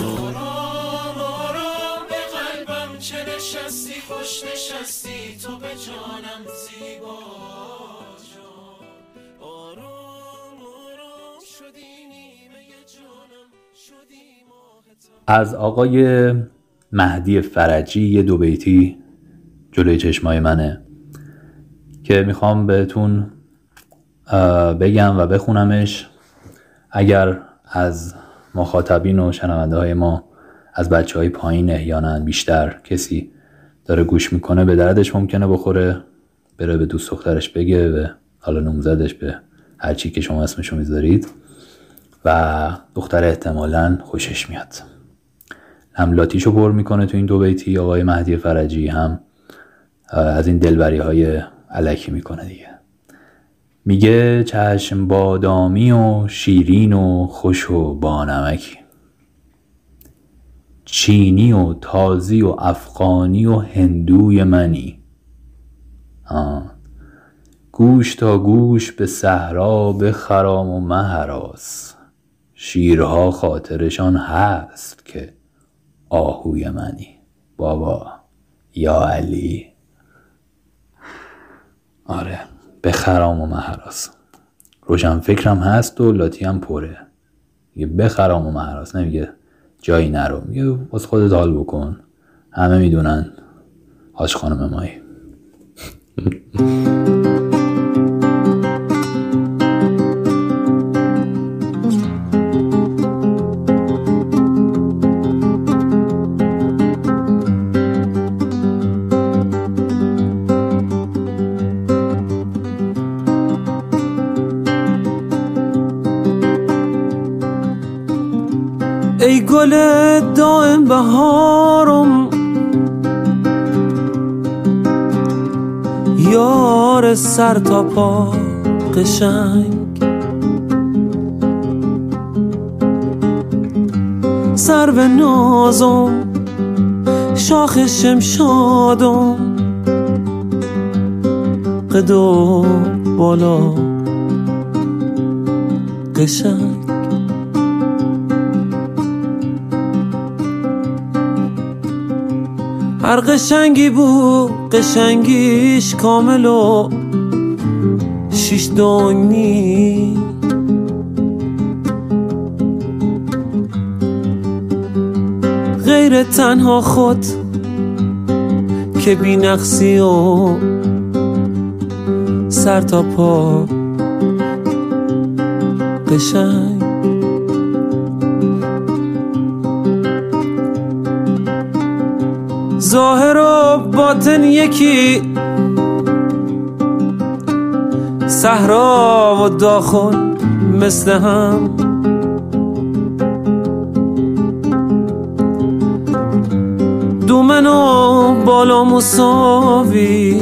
Speaker 12: آرام آرام به قلبم چه نشستی خوش نشستی تو به جانم زیبا. آرام آرام شدی نیمه جانم. شدی
Speaker 1: از آقای مهدی فرجی یه دو بیتی جلوی چشمای منه که می‌خوام بهتون بگم و بخونمش. اگر از مخاطبین و شنونده های ما از بچه های پایین احیانا بیشتر کسی داره گوش می‌کنه به دردش ممکنه بخوره بره به دوست دخترش بگه به حالا نومزدش به هر چی که شما اسمشو می‌ذارید. و دختر احتمالا خوشش میاد. هم لاتیشو پر می‌کنه تو این دو بیتی آقای مهدی فرجی هم از این دلبری های علکی می‌کنه دیگه. میگه چشم بادامی و شیرین و خوش و بانمکی چینی و تازی و افغانی و هندوی منی. آه. گوش تا گوش به صحرا بخرام و مهراس شیرها خاطرشان هست که آهوی منی. بابا یا علی. آره بخرام و مهراس روشن فکرم هست و لاتی هم پره. میگه بخرام و مهراس نمیگه جایی نرو. میگه باز خودت حال بکن. همه می‌دونن. حاج خانم مایی.
Speaker 3: بهارم. یار سر تا پا قشنگ. سر به نازم شاخ شمشادم. قدو بالا. قشنگ. هر قشنگی بود قشنگیش کامل و شیش دونی غیر تنها خود که بی نقصی و سر تا پا قشنگ. ظاهر و باطن یکی. صحرا و داخل مثل هم. دومن و بالا مساوی.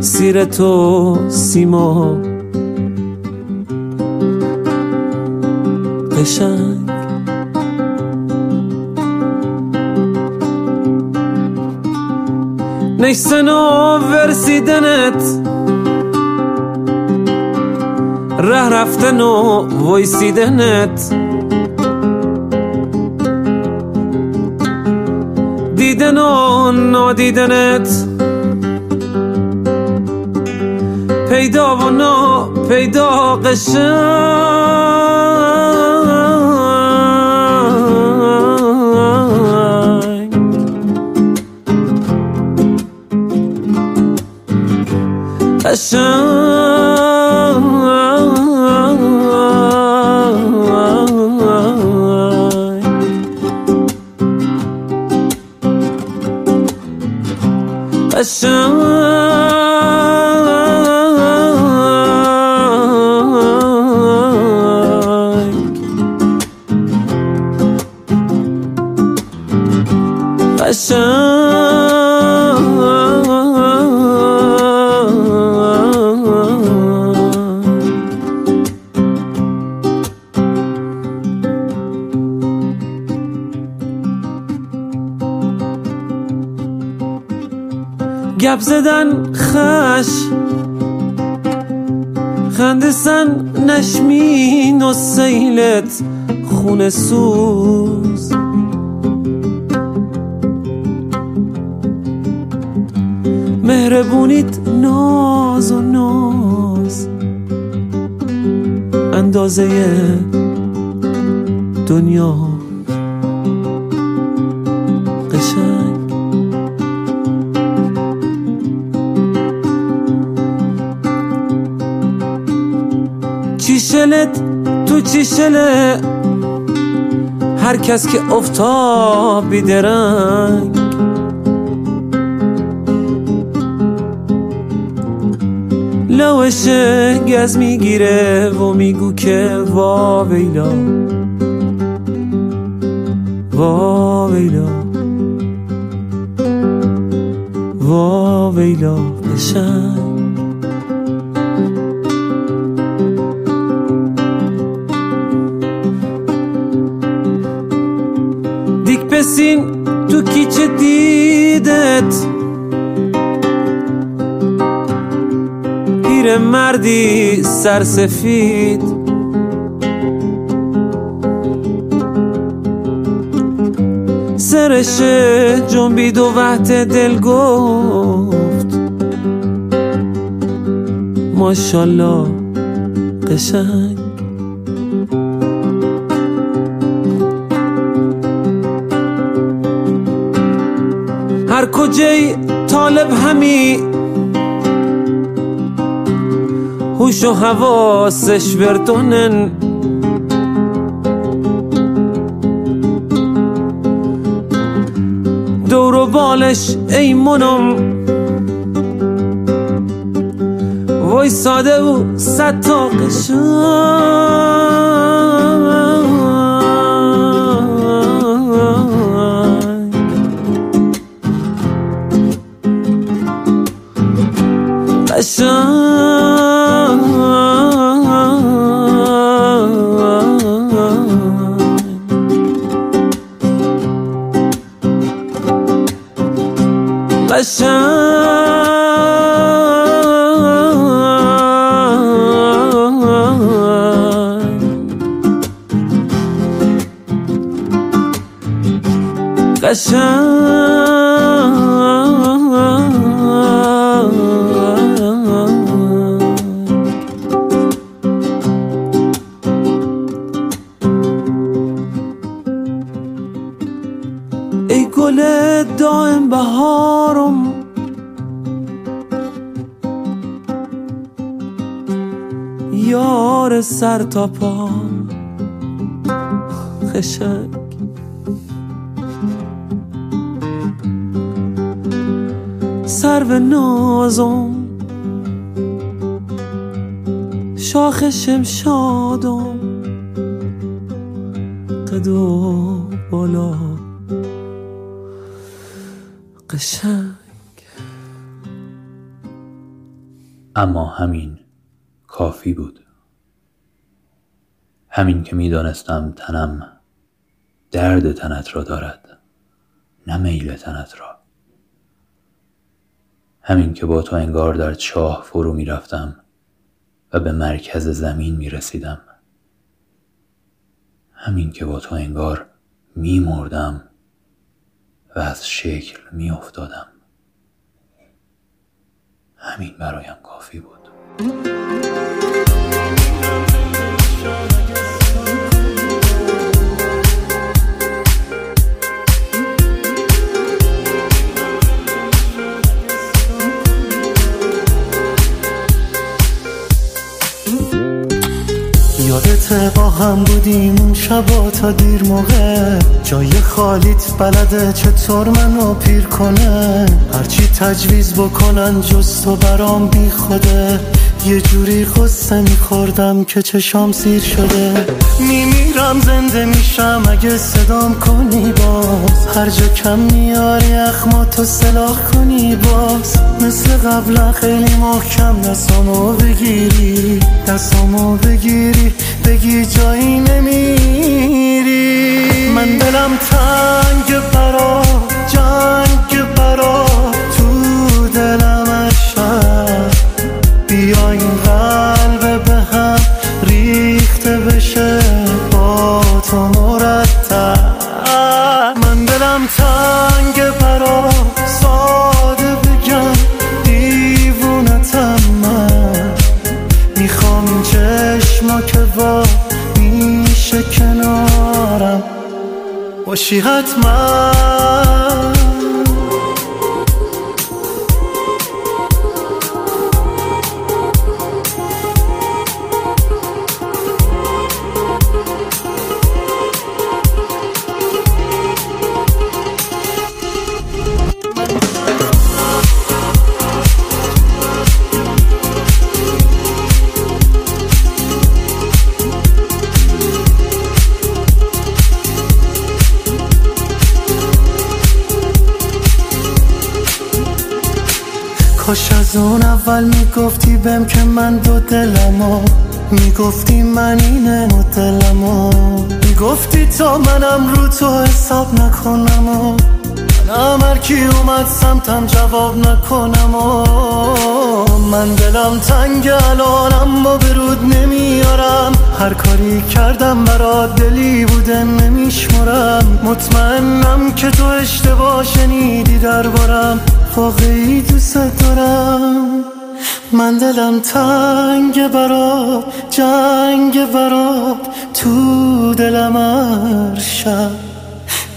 Speaker 3: سیر تو سیما. قشنگ. Neysen o ورسیدنت ره رفتن و ویسیدنت دیدن و نادیدنت پیدا و نا پیدا قشن قشنگ خون سوز مهربونیت ناز و ناز. اندازه دنیا. قشنگ. چیشلت تو چیشله هر کس که افتاد بیدرنگ. لوشه گز می‌گیره و میگو که وا ویلا. وا ویلا. وا ویلا. قشنگ بسین تو کیچه دیدت پیر مردی سرسفید سرش جنبید و وقت دل گفت ماشالله قشنگ کجای طالب همی. هوش و حواسش ورتونن دور و بالش ای منم. وای ساده و صد تا خشک. سرو نازم. شاخ شمشادم. قد و بالا. قشنگ.
Speaker 1: اما همین کافی بود. همین که می‌دانستم تنم درد تنت را دارد نه میل تنت را. همین که با تو انگار در چاه فرو می‌رفتم و به مرکز زمین می رسیدم همین که با تو انگار می مردم و از شکل می افتادم همین برایم کافی بود.
Speaker 9: یادت با هم بودیم اون شبا تا دیر موقع. جای خالیت بلده چطور منو پیر کنه؟ هرچی تجویز بکنن جز تو برام بی خوده یه جوری قصه میخوردم که چشام سیر شده. میمیرم زنده میشم اگه صدام کنی باز. هر جا کم میاری اخماتو سلاح کنی باز. مثل قبلا خیلی محکم دستامو بگیری. دستامو بگیری بگی جایی نمیری. من دلم تنگ برا جنگ باشی حتما کاش از اون اول می‌گفتی بهم که من دو دلمو. می‌گفتی من اینه مدلمو می‌گفتی تا منم رو تو حساب نکنم و منم هر کی اومد سمتم جواب نکنم و من دلم تنگ الانم و برود نمیارم. هر کاری کردم برات دلی بوده نمیشمرم. مطمئنم که تو اشتباه شنیدی دربارم. واقعی دوست دارم. من دلم تنگ برات جنگ برات. تو دلم هر شب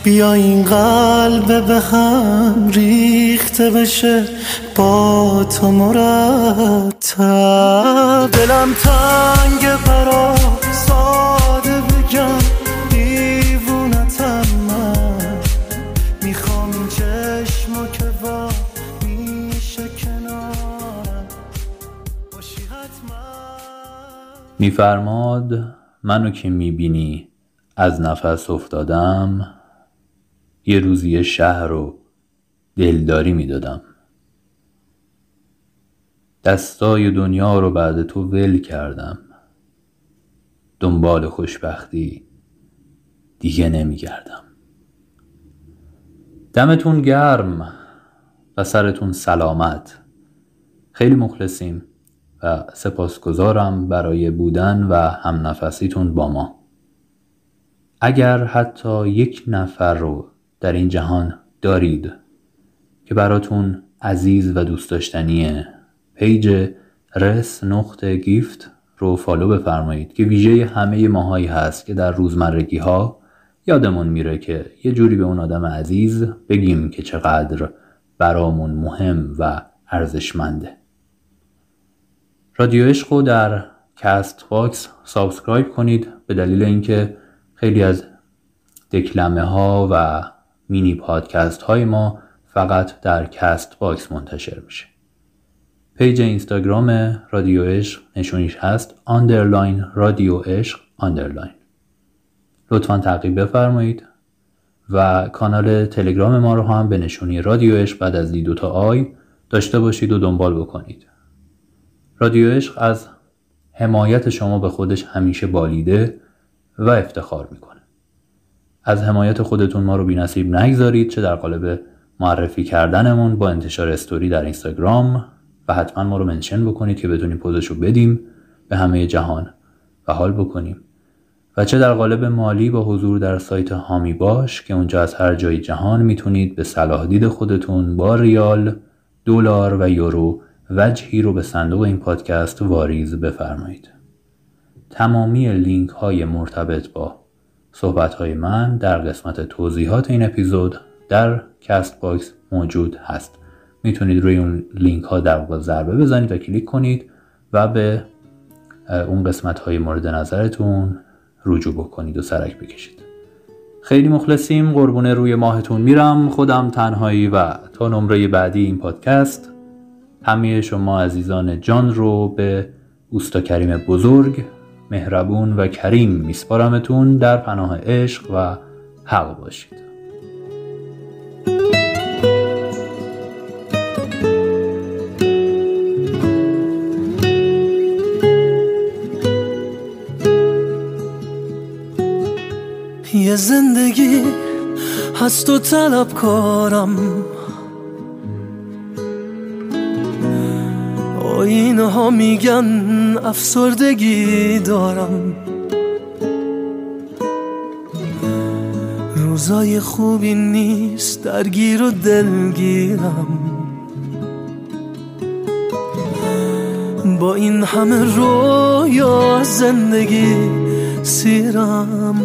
Speaker 9: بیا این قلب به هم ریخته بشه. با تو مرتب. دلم تنگ برات
Speaker 1: میفرماد منو که می‌بینی از نفس افتادم یه روزی شهر رو دلداری می‌دادم. دستای دنیا رو بعد تو ول کردم. دنبال خوشبختی دیگه نمیگردم. دمتون گرم و سرتون سلامت. خیلی مخلصیم. و سپاسگزارم برای بودن و هم نفسیتون با ما. اگر حتی یک نفر رو در این جهان دارید که براتون عزیز و دوست داشتنیه page رس نقطه گیفت رو follow بفرمایید که ویژه همه ماهایی هست که در روزمرگی ها یادمون میره که یه جوری به اون آدم عزیز بگیم که چقدر برامون مهم و ارزشمنده. رادیو عشق رو در کست باکس subscribe کنید به دلیل اینکه خیلی از دکلمه ها و مینی پادکست های ما فقط در کست باکس منتشر میشه. page اینستاگرام رادیو عشق نشونیش هست underline رادیو عشق underline لطفا تعقیب بفرمایید و کانال تلگرام ما رو هم به نشونی رادیو عشق بعد از دی دوتا آی داشته باشید و دنبال بکنید. رادیو عشق از حمایت شما به خودش همیشه بالیده و افتخار می‌کنه. از حمایت خودتون ما رو بی نصیب نگذارید چه در قالب معرفی کردنمون با انتشار استوری در اینستاگرام و حتما ما رو منشن بکنید که بتونیم پوزش رو بدیم به همه جهان و حال بکنیم. و چه در قالب مالی با حضور در سایت حامی باش که اونجا از هر جای جهان می‌تونید به صلاح دید خودتون با ریال، دلار و یورو وجهی رو به صندوق این پادکست واریز بفرمایید. تمامی لینک های مرتبط با صحبت های من در قسمت توضیحات این اپیزود در کست باکس موجود هست. می‌تونید روی اون لینک ها در ضربه بزنید و کلیک کنید و به اون قسمت های مورد نظرتون رجوع بکنید و سرک بکشید. خیلی مخلصیم. قربون روی ماهتون میرم. خودم تنهایی و تا نمره بعدی این پادکست. همه شما عزیزان جان رو به اوستا کریم بزرگ مهربون و کریم میسپارمتون در پناه عشق و حق باشید.
Speaker 9: یه زندگی هست و طلب کارم آینه ها میگن افسردگی دارم. روزای خوبی نیست درگیر و دلگیرم. با این همه رویا زندگی سیرم.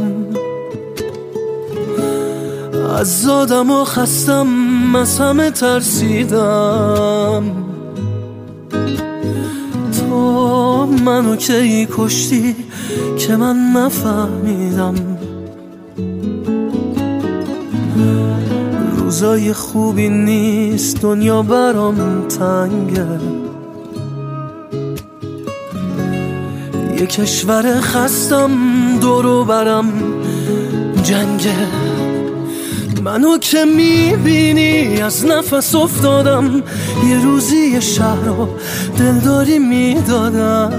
Speaker 9: از زادم و خستم از همه ترسیدم. منو کی کشتی که من نفهمیدم. روزای خوبی نیست دنیا برام تنگه. یه کشور خستم دورو برم جنگه. منو که می‌بینی از نفس افتادم. یه روزی شهر رو دلداری می‌دادم.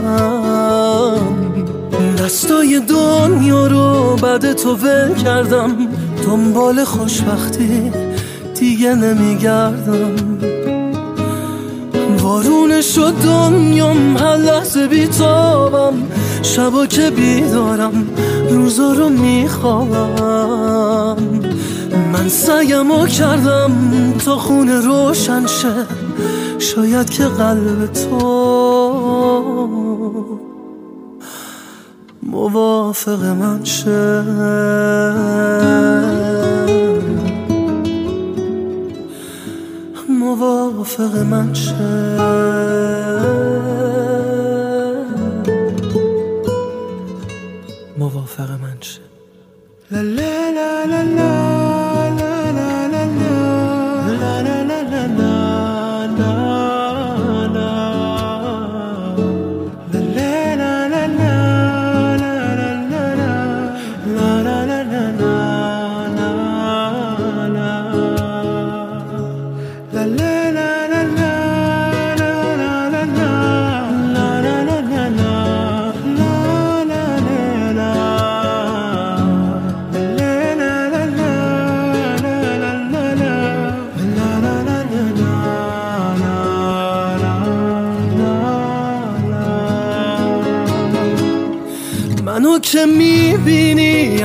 Speaker 9: دستای دنیا رو بعد تو ول کردم. دنبال خوشبختی دیگه نمیگردم. بارون شد دنیام هر لحظه بیتابم. شبا که بیدارم روزا رو میخوابم. من سعیمو کردم تا خونه روشن شه. شاید که قلب تو موافق من شه. موافق من شه. موافق من شه. لا لا لا لا.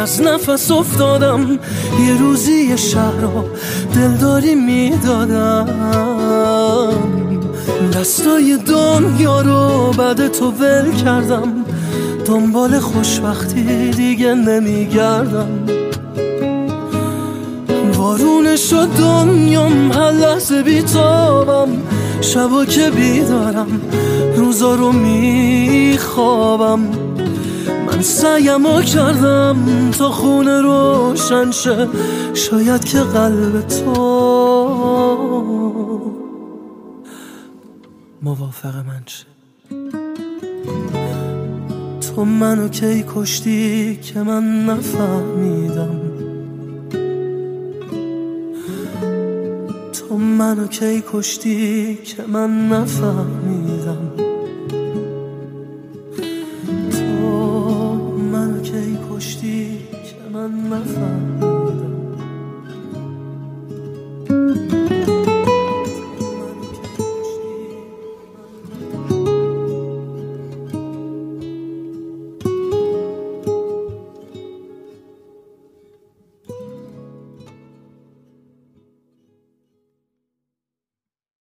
Speaker 9: از نفس افتادم. یه روزی شهر رو دلداری می‌دادم. دستای دنیا رو بعد تو ول کردم. دنبال خوشبختی دیگه نمیگردم. بارون شد دنیام هر لحظه بیتابم. شبا که بیدارم روزا رو میخوابم. من سعیمو کردم تا خونه روشن شه. شاید که قلب تو موافق من شه. تو منو کی کشتی که من نفهمیدم؟ تو منو کی کشتی که من نفهمیدم؟